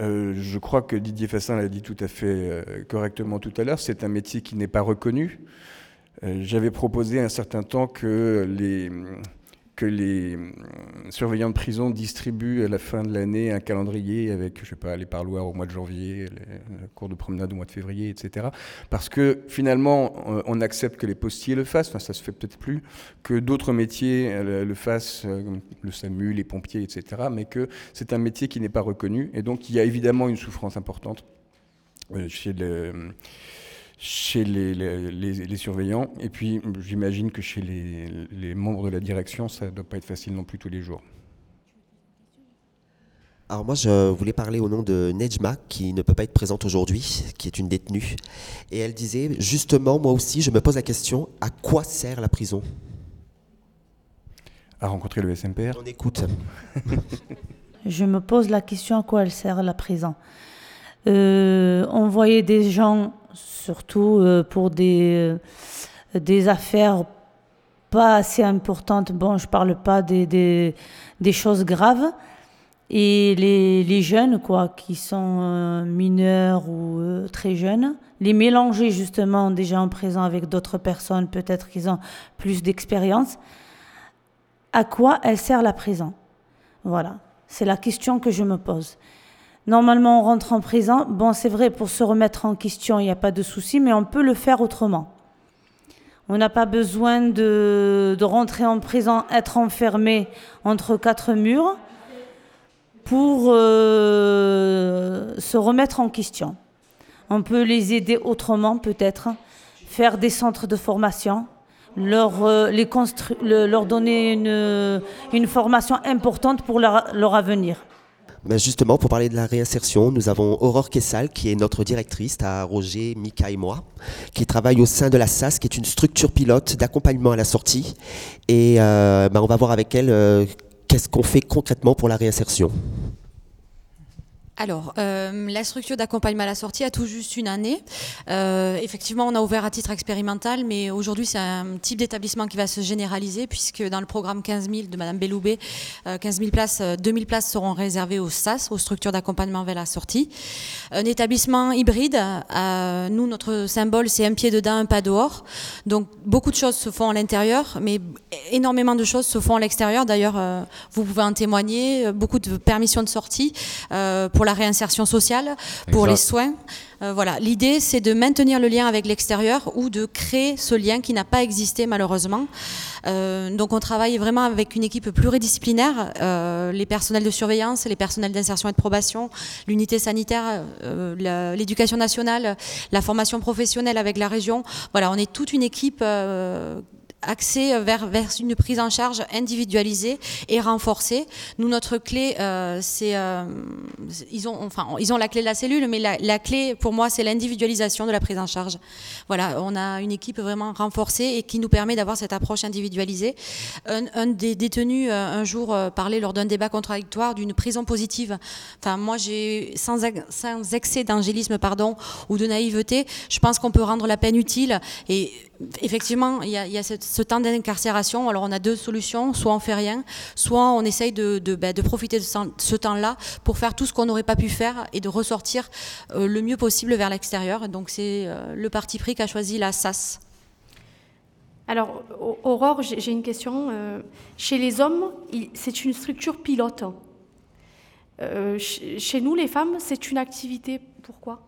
Euh, je crois que Didier Fassin l'a dit tout à fait euh, correctement tout à l'heure, c'est un métier qui n'est pas reconnu. Euh, J'avais proposé un certain temps que les, que les hum, surveillants de prison distribuent à la fin de l'année un calendrier avec, je sais pas, les parloirs au mois de janvier, les, cours de promenade au mois de février, etc. Parce que finalement, on accepte que les postiers le fassent, enfin ça se fait peut-être plus, que d'autres métiers euh, le, fassent, euh, le SAMU, les pompiers, etc. Mais que c'est un métier qui n'est pas reconnu. Et donc il y a évidemment une souffrance importante euh, chez le chez les, les, surveillants. Et puis, j'imagine que chez les, membres de la direction, ça ne doit pas être facile non plus tous les jours. Alors moi, je voulais parler au nom de Nejma, qui ne peut pas être présente aujourd'hui, qui est une détenue. Et elle disait, justement, moi aussi, je me pose la question, à quoi sert la prison? À rencontrer le SMPR On écoute. je me pose la question, à quoi elle sert la prison? Euh, Envoyer des gens surtout euh, pour des, euh, des affaires pas assez importantes. Bon, je ne parle pas des, choses graves. Et les, les, jeunes, quoi, qui sont euh, mineurs ou très jeunes, les mélanger justement déjà en présent avec d'autres personnes, peut-être qu'ils ont plus d'expérience. À quoi elle sert la prison Voilà, c'est la question que je me pose. Normalement, on rentre en prison. Bon, c'est vrai, pour se remettre en question, il n'y a pas de souci, mais on peut le faire autrement. On n'a pas besoin de, rentrer en prison, être enfermé entre quatre murs pour euh, se remettre en question. On peut les aider autrement, peut-être, faire des centres de formation, leur, euh, donner une, formation importante pour leur avenir. Ben, justement, pour parler de la réinsertion, nous avons Aurore Kessal, qui est notre directrice, à Roger, Mika et moi, qui travaille au sein de la SAS, qui est une structure pilote d'accompagnement à la sortie. Et euh, ben, on va voir avec elle euh, qu'est-ce qu'on fait concrètement pour la réinsertion. Alors, euh, la structure d'accompagnement à la sortie a tout juste une année. Euh, effectivement, on a ouvert à titre expérimental, mais aujourd'hui, c'est un type d'établissement qui va se généraliser, puisque dans le programme 15 000 de Mme Belloubet, 15 000 places, 2 000 places seront réservées aux SAS, aux structures d'accompagnement vers la sortie. Un établissement hybride, euh, nous, notre symbole, c'est un pied dedans, un pas dehors. Donc, beaucoup de choses se font à l'intérieur, mais énormément de choses se font à l'extérieur. D'ailleurs, vous pouvez en témoigner, beaucoup de permissions de sortie pour la réinsertion sociale, pour les soins. Euh, voilà, l'idée c'est de maintenir le lien avec l'extérieur ou de créer ce lien qui n'a pas existé malheureusement. Euh, donc on travaille vraiment avec une équipe pluridisciplinaire, euh, les personnels de surveillance, les personnels d'insertion et de probation, l'unité sanitaire, l'éducation nationale, la formation professionnelle avec la région. Voilà, on est toute une équipe axé vers, vers une prise en charge individualisée et renforcée. Nous, notre clé, euh, c'est, euh, ils ont, enfin, ils ont la clé de la cellule, mais la, clé pour moi, c'est l'individualisation de la prise en charge. Voilà, on a une équipe vraiment renforcée et qui nous permet d'avoir cette approche individualisée. Un, des détenus euh, un jour parlait lors d'un débat contradictoire d'une prison positive. Enfin, moi, j'ai sans, sans excès d'angélisme, pardon, ou de naïveté, je pense qu'on peut rendre la peine utile et effectivement, il y a, ce, temps d'incarcération. Alors, on a deux solutions. Soit on fait rien, soit on essaye de, ben, profiter de ce temps-là pour faire tout ce qu'on n'aurait pas pu faire et de ressortir euh, le mieux possible vers l'extérieur. Donc, c'est euh, le parti pris qu'a choisi la SAS. Alors, Aurore, j'ai une question. Euh, chez les hommes, c'est une structure pilote. chez nous, les femmes, c'est une activité. Pourquoi?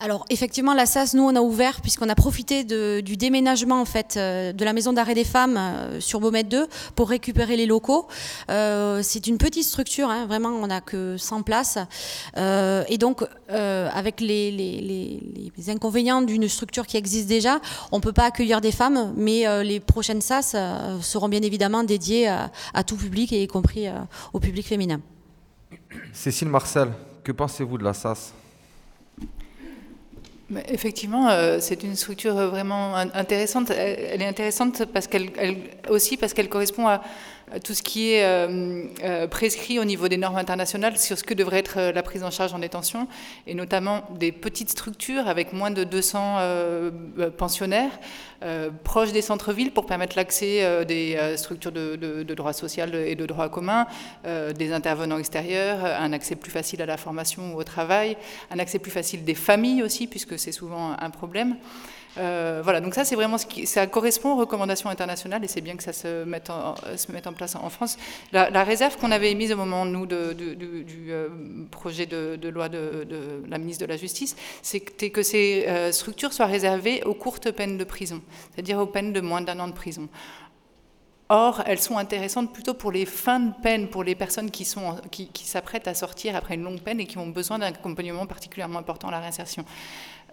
Alors effectivement, la SAS, nous, on a ouvert puisqu'on a profité du déménagement en fait euh, de la maison d'arrêt des femmes euh, sur Beaumet 2 pour récupérer les locaux. Euh, c'est une petite structure, hein, vraiment, on n'a que 100 places. et donc, avec les, inconvénients d'une structure qui existe déjà, on ne peut pas accueillir des femmes, mais les prochaines SAS seront bien évidemment dédiées à, à tout public, et y compris au public féminin. Cécile Marcel, que pensez-vous de la SAS Effectivement, euh, c'est une structure vraiment intéressante. Elle est intéressante parce qu'elle aussi parce qu'elle correspond à, tout ce qui est euh, euh, prescrit au niveau des normes internationales sur ce que devrait être euh, la prise en charge en détention, et notamment des petites structures avec moins de 200 pensionnaires, proches des centres-villes pour permettre l'accès des structures de, de, droit social et de droit commun, des intervenants extérieurs, un accès plus facile à la formation ou au travail, un accès plus facile des familles aussi, puisque c'est souvent un problème. Euh, voilà, donc ça c'est vraiment ça correspond aux recommandations internationales et c'est bien que ça se mette en, en place en France. La, réserve qu'on avait émise au moment nous de, du euh, projet de, loi de, la ministre de la Justice, c'était que ces euh, structures soient réservées aux courtes peines de prison, c'est-à-dire aux peines de moins d'un an de prison. Or, elles sont intéressantes plutôt pour les fins de peine, pour les personnes qui s'apprêtent qui, à sortir après une longue peine et qui ont besoin d'un accompagnement particulièrement important à la réinsertion.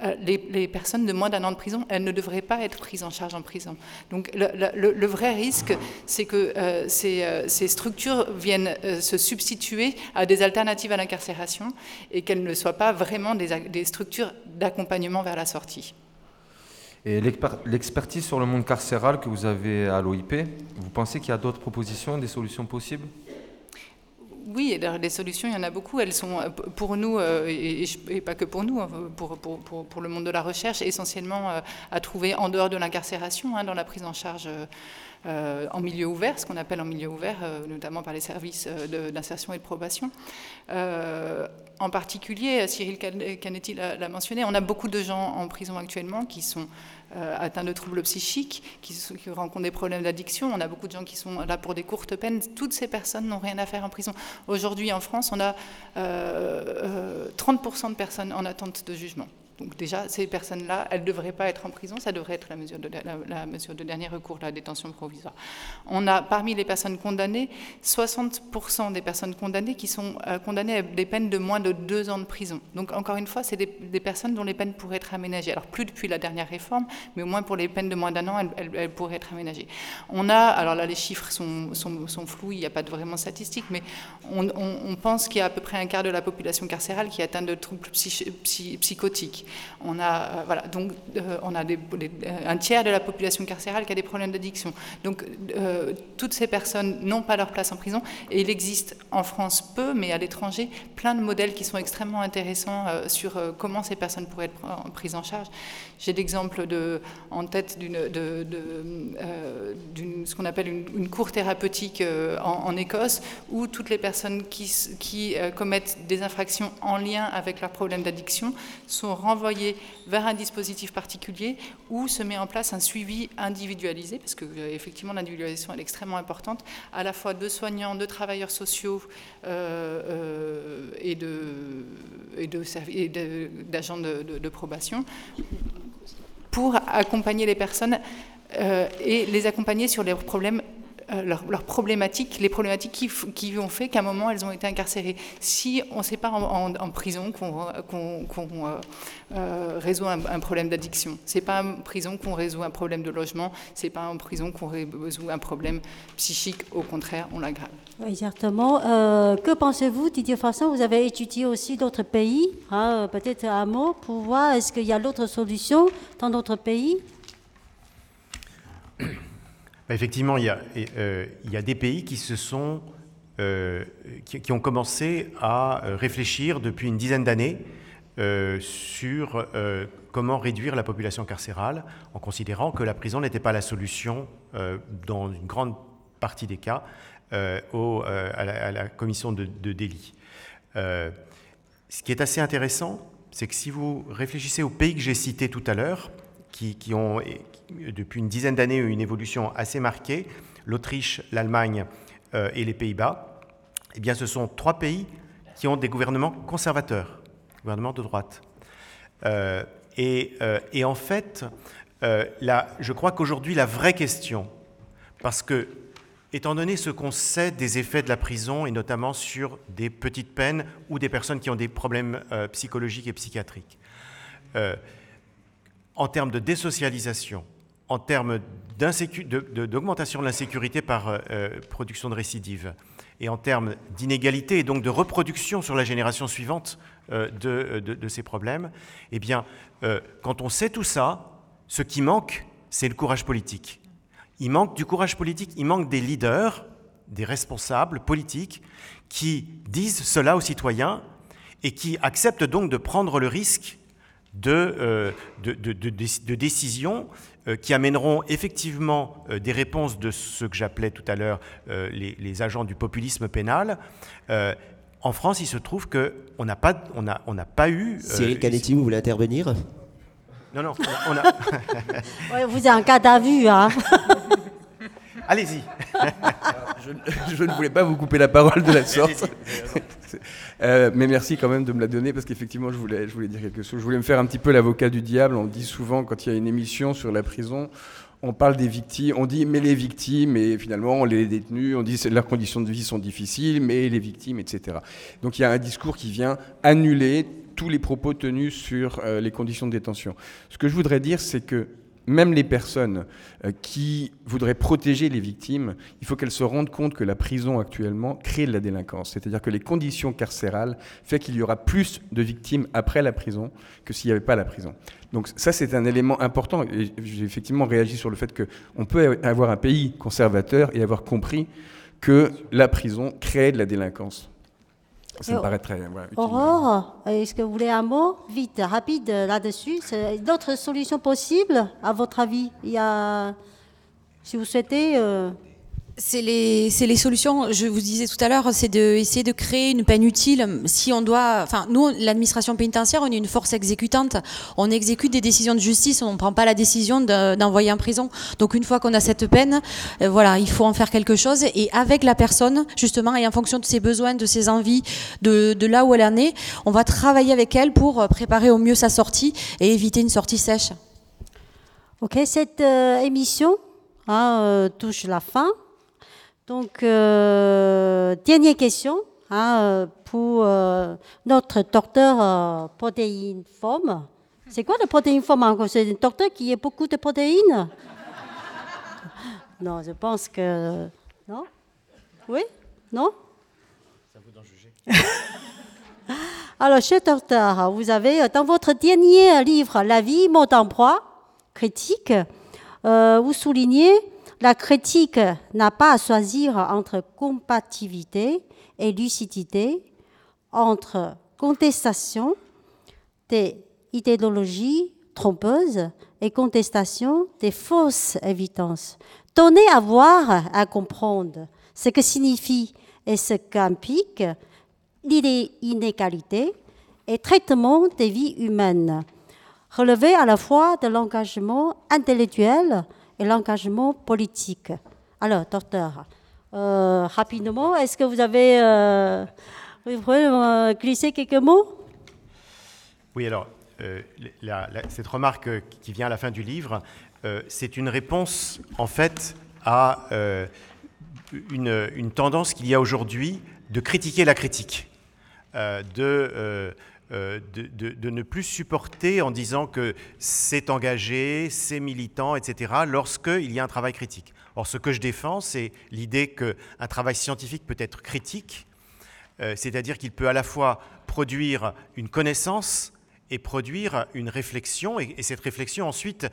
Euh, les, personnes de moins d'un an de prison, elles ne devraient pas être prises en charge en prison. Donc le, vrai risque, c'est que euh, euh, ces, structures viennent se substituer à des alternatives à l'incarcération et qu'elles ne soient pas vraiment des, structures d'accompagnement vers la sortie. Et l'expertise sur le monde carcéral que vous avez à l'OIP, vous pensez qu'il y a d'autres propositions, des solutions possibles? Oui, les solutions, il y en a beaucoup. Elles sont euh, pour nous, euh, et, pas que pour nous, hein, pour, le monde de la recherche, essentiellement euh, à trouver en dehors de l'incarcération, hein, dans la prise en charge en milieu ouvert, ce qu'on appelle en milieu ouvert, notamment par les services d'insertion et de probation. en particulier, Cyril Canetti l'a mentionné, on a beaucoup de gens en prison actuellement qui sont euh, atteints de troubles psychiques, qui, rencontrent des problèmes d'addiction. On a beaucoup de gens qui sont là pour des courtes peines. Toutes ces personnes n'ont rien à faire en prison. Aujourd'hui, en France, on a 30% euh, euh, de personnes en attente de jugement. Donc déjà, ces personnes-là, elles ne devraient pas être en prison, ça devrait être la mesure, de, dernier recours, la détention provisoire. On a parmi les personnes condamnées, 60% des personnes condamnées qui sont euh, condamnées à des peines de moins de deux ans de prison. Donc encore une fois, c'est des, personnes dont les peines pourraient être aménagées. Alors plus depuis la dernière réforme, mais au moins pour les peines de moins d'un an, elles, pourraient être aménagées. On a, alors là les chiffres sont, flous, il n'y a pas de vraiment statistiques, mais on, pense qu'il y a à peu près un quart de la population carcérale qui est atteinte de troubles psychotiques. On a, euh, euh, euh, un tiers de la population carcérale qui a des problèmes d'addiction. Donc, toutes ces personnes n'ont pas leur place en prison. Et il existe en France peu, mais à l'étranger, plein de modèles qui sont extrêmement intéressants sur comment ces personnes pourraient être prises en charge. J'ai l'exemple en tête d'une, de, ce qu'on appelle une, cour thérapeutique en, Écosse, où toutes les personnes qui, qui commettent des infractions en lien avec leurs problèmes d'addiction sont renvoyées envoyé vers un dispositif particulier où se met en place un suivi individualisé, parce que euh, effectivement l'individualisation est extrêmement importante, à la fois de soignants, de travailleurs sociaux euh, euh, et d'agents de, probation, pour accompagner les personnes et les accompagner sur les problèmes euh, leurs, problématiques, les problématiques qui, qui ont fait qu'à un moment elles ont été incarcérées. Si on ne sait pas en, prison qu'on euh, euh, résout un, problème d'addiction, c'est pas en prison qu'on résout un problème de logement, c'est pas en prison qu'on résout un problème psychique, au contraire, on l'aggrave. Exactement. que pensez-vous, Didier Fassin Vous avez étudié aussi d'autres pays, hein, peut-être un mot pour voir est-ce qu'il y a d'autres solutions dans d'autres pays? Effectivement, il y, a, euh, il y, a, des pays qui se sont, euh, qui, ont commencé à euh, réfléchir depuis une dizaine d'années sur comment réduire la population carcérale, en considérant que la prison n'était pas la solution dans une grande partie des cas à, la, commission de, de délit. ce qui est assez intéressant, c'est que si vous réfléchissez aux pays que j'ai cités tout à l'heure, qui, ont depuis une dizaine d'années une évolution assez marquée, l'Autriche, l'Allemagne euh, et les Pays-Bas, eh bien, ce sont trois pays qui ont des gouvernements conservateurs, gouvernements de droite. Euh, euh, et, en fait, là, je crois qu'aujourd'hui, la vraie question, parce que, étant donné ce qu'on sait des effets de la prison, et notamment sur des petites peines ou des personnes qui ont des problèmes psychologiques et psychiatriques, en termes de désocialisation, en termes d'augmentation de, l'insécurité par euh, euh, production de récidives et en termes d'inégalité et donc de reproduction sur la génération suivante euh, de, ces problèmes, eh bien, quand on sait tout ça, ce qui manque, c'est le courage politique. Il manque du courage politique, il manque des leaders, des responsables politiques qui disent cela aux citoyens et qui acceptent donc de prendre le risque de, de, décisions euh, qui amèneront effectivement euh, des réponses de ce que j'appelais tout à l'heure euh, les, agents du populisme pénal. en France, il se trouve qu'on n'a pas, on a, on n'a pas eu. Cyril Canetti, vous voulez intervenir? Non, non, on a. Ouais, vous êtes un cas à vue, hein Allez-y. je, je ne voulais pas vous couper la parole de la sorte. Euh, mais merci quand même de me la donner parce qu'effectivement, je voulais, je voulais dire quelque chose. Je voulais me faire un petit peu l'avocat du diable. On dit souvent quand il y a une émission sur la prison, on parle des victimes, on dit mais les victimes, et finalement les détenus, on dit leurs conditions de vie sont difficiles, mais les victimes, etc. Donc il y a un discours qui vient annuler tous les propos tenus sur euh, les conditions de détention. Ce que je voudrais dire, c'est que même les personnes euh, qui voudraient protéger les victimes, il faut qu'elles se rendent compte que la prison actuellement crée de la délinquance. C'est-à-dire que les conditions carcérales font qu'il y aura plus de victimes après la prison que s'il n'y avait pas la prison. Donc ça, c'est un élément important. Et j'ai effectivement réagi sur le fait qu'on peut avoir un pays conservateur et avoir compris que la prison crée de la délinquance. Ça me paraît très utile. Aurore, est-ce que vous voulez un mot vite, rapide là-dessus? D'autres solutions possibles, à votre avis? Il y a, si vous souhaitez. euh, C'est les, les solutions, je vous disais tout à l'heure, c'est d'essayer de créer une peine utile. Si on doit, enfin, nous, l'administration pénitentiaire, on est une force exécutante. On exécute des décisions de justice, on ne prend pas la décision de- d'envoyer en prison. Donc, une fois qu'on a cette peine, euh, voilà, il faut en faire quelque chose. Et avec la personne, justement, et en fonction de ses besoins, de ses envies, de, de là où elle en est, on va travailler avec elle pour euh, préparer au mieux sa sortie et éviter une sortie sèche. Ok, cette euh, émission hein, euh, touche la fin. Donc, euh, dernière question hein, euh, pour euh, notre docteur euh, protéine forme. C'est quoi le protéine forme encore C'est un docteur qui a beaucoup de protéines? Non, je pense que. Non? Oui? Non? Alors, cher docteur, vous avez euh, dans votre dernier livre, La vie, mode d'emploi, critique, euh, vous soulignez la critique n'a pas à choisir entre compatibilité et lucidité, entre contestation des idéologies trompeuses et contestation des fausses évidences. Donnez à voir, à comprendre ce que signifie et ce qu'implique l'inégalité et traitement des vies humaines, relever à la fois de l'engagement intellectuel et l'engagement politique. Alors, docteur, euh, rapidement, est-ce que vous avez euh, vous pouvez glisser quelques mots? Oui, alors, euh, cette remarque qui vient à la fin du livre, euh, c'est une réponse, en fait, à une, une tendance qu'il y a aujourd'hui de critiquer la critique, de, de, de- ne plus supporter en disant que c'est engagé, c'est militant, etc., lorsqu'il y a un travail critique. Or, ce que je défends, c'est l'idée qu'un travail scientifique peut être critique, euh, c'est-à-dire qu'il peut à la fois produire une connaissance et produire une réflexion, et, et cette réflexion ensuite,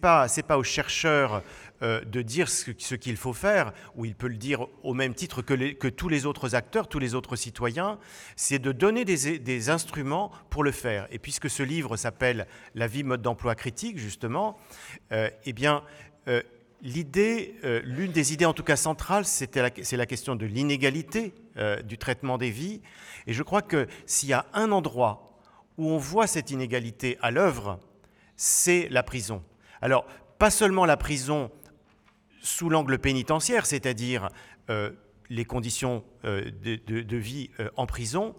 pas c'est pas au chercheur euh, de dire ce, qu'il faut faire, ou il peut le dire au même titre que, tous les autres acteurs, tous les autres citoyens, c'est de donner des, instruments pour le faire. Et puisque ce livre s'appelle La vie mode d'emploi critique, justement, euh, eh bien, euh, L'idée, euh, l'une des idées en tout cas centrales, c'est la question de l'inégalité euh, du traitement des vies. Et je crois que s'il y a un endroit où on voit cette inégalité à l'œuvre, c'est la prison. Alors, pas seulement la prison sous l'angle pénitentiaire, c'est-à-dire euh, les conditions euh, de, vie euh, en prison,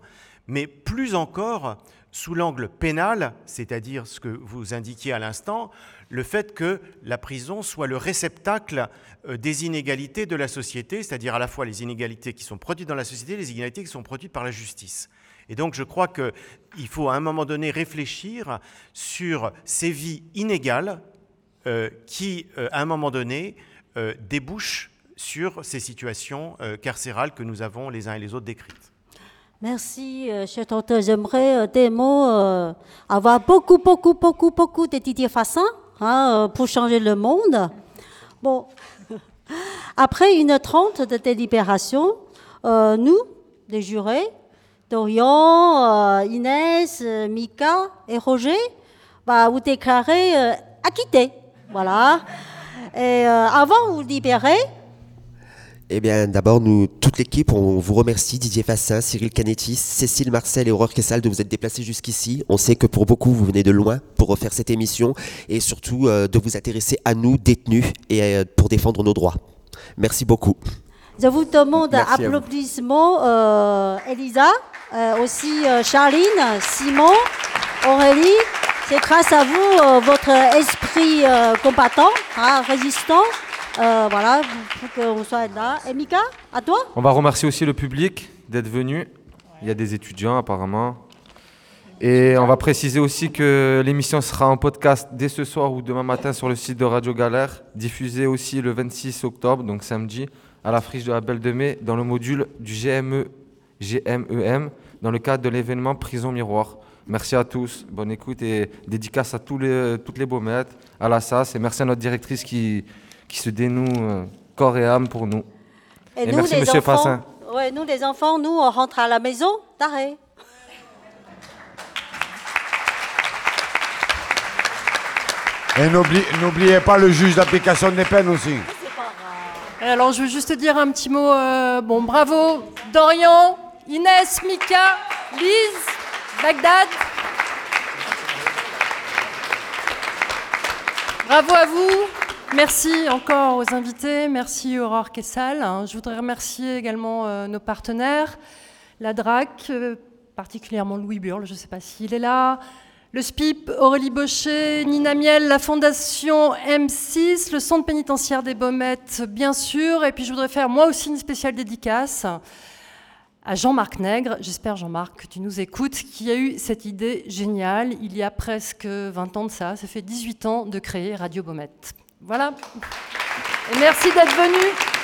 mais plus encore sous l'angle pénal, c'est-à-dire ce que vous indiquiez à l'instant, le fait que la prison soit le réceptacle des inégalités de la société, c'est-à-dire à la fois les inégalités qui sont produites dans la société et les inégalités qui sont produites par la justice. Et donc je crois qu'il faut à un moment donné réfléchir sur ces vies inégales qui, à un moment donné, euh, débouchent sur ces situations euh, carcérales que nous avons les uns et les autres décrites. Merci, euh, cher. J'aimerais des mots, avoir beaucoup, beaucoup, beaucoup, beaucoup de Didier Fassin hein, pour changer le monde. Bon, après une trente de délibération, nous, les jurés, Dorian, Inès, Mika et Roger, bah, vous déclarez euh, acquittés. Voilà. Et euh, avant de vous libérer, Eh bien, d'abord, nous, toute l'équipe, on vous remercie, Didier Fassin, Cyril Canetti, Cécile Marcel et Aurore Kessal de vous être déplacés jusqu'ici. On sait que pour beaucoup, vous venez de loin pour refaire cette émission et surtout euh, de vous intéresser à nous, détenus, et euh, pour défendre nos droits. Merci beaucoup. Je vous demande Merci applaudissements, euh, Elisa, euh, aussi euh, Charline, Simon, Aurélie. C'est grâce à vous, euh, votre esprit euh, combattant, hein, résistant, euh, voilà, pour qu'on soit là. Et Mika, à toi On va remercier aussi le public d'être venu. Il y a des étudiants apparemment. Et on va préciser aussi que l'émission sera en podcast dès ce soir ou demain matin sur le site de Radio Galère, diffusée aussi le 26 octobre, donc samedi, à la friche de la Belle de Mai, dans le module du E, GME, GMEM, dans le cadre de l'événement Prison Miroir. Merci à tous, bonne écoute et dédicace à tous les, toutes les baumettes, à la SAS et merci à notre directrice qui, qui se dénoue euh, corps et âme pour nous. Et, Et nous, merci les Monsieur enfants, Fassin. ouais, nous, les enfants, nous, on rentre à la maison, d'arrêt. Et n'oublie- n'oubliez pas le juge d'application des peines aussi. Et alors, je veux juste dire un petit mot. euh, bon, bravo, Dorian, Inès, Mika, Lise, Bagdad. Bravo à vous. Merci encore aux invités. Merci Aurore Kessal. Je voudrais remercier également euh, nos partenaires, la DRAC, euh, particulièrement Louis Burle, je ne sais pas s'il est là, le SPIP, Aurélie Baucher, Nina Miel, la Fondation M6, le Centre pénitentiaire des Baumettes, bien sûr. Et puis je voudrais faire moi aussi une spéciale dédicace à Jean-Marc Nègre. J'espère, Jean-Marc, que tu nous écoutes, qui a eu cette idée géniale il y a presque 20 ans de ça. Ça fait 18 ans de créer Radio Baumette. Voilà. Et merci d'être venu.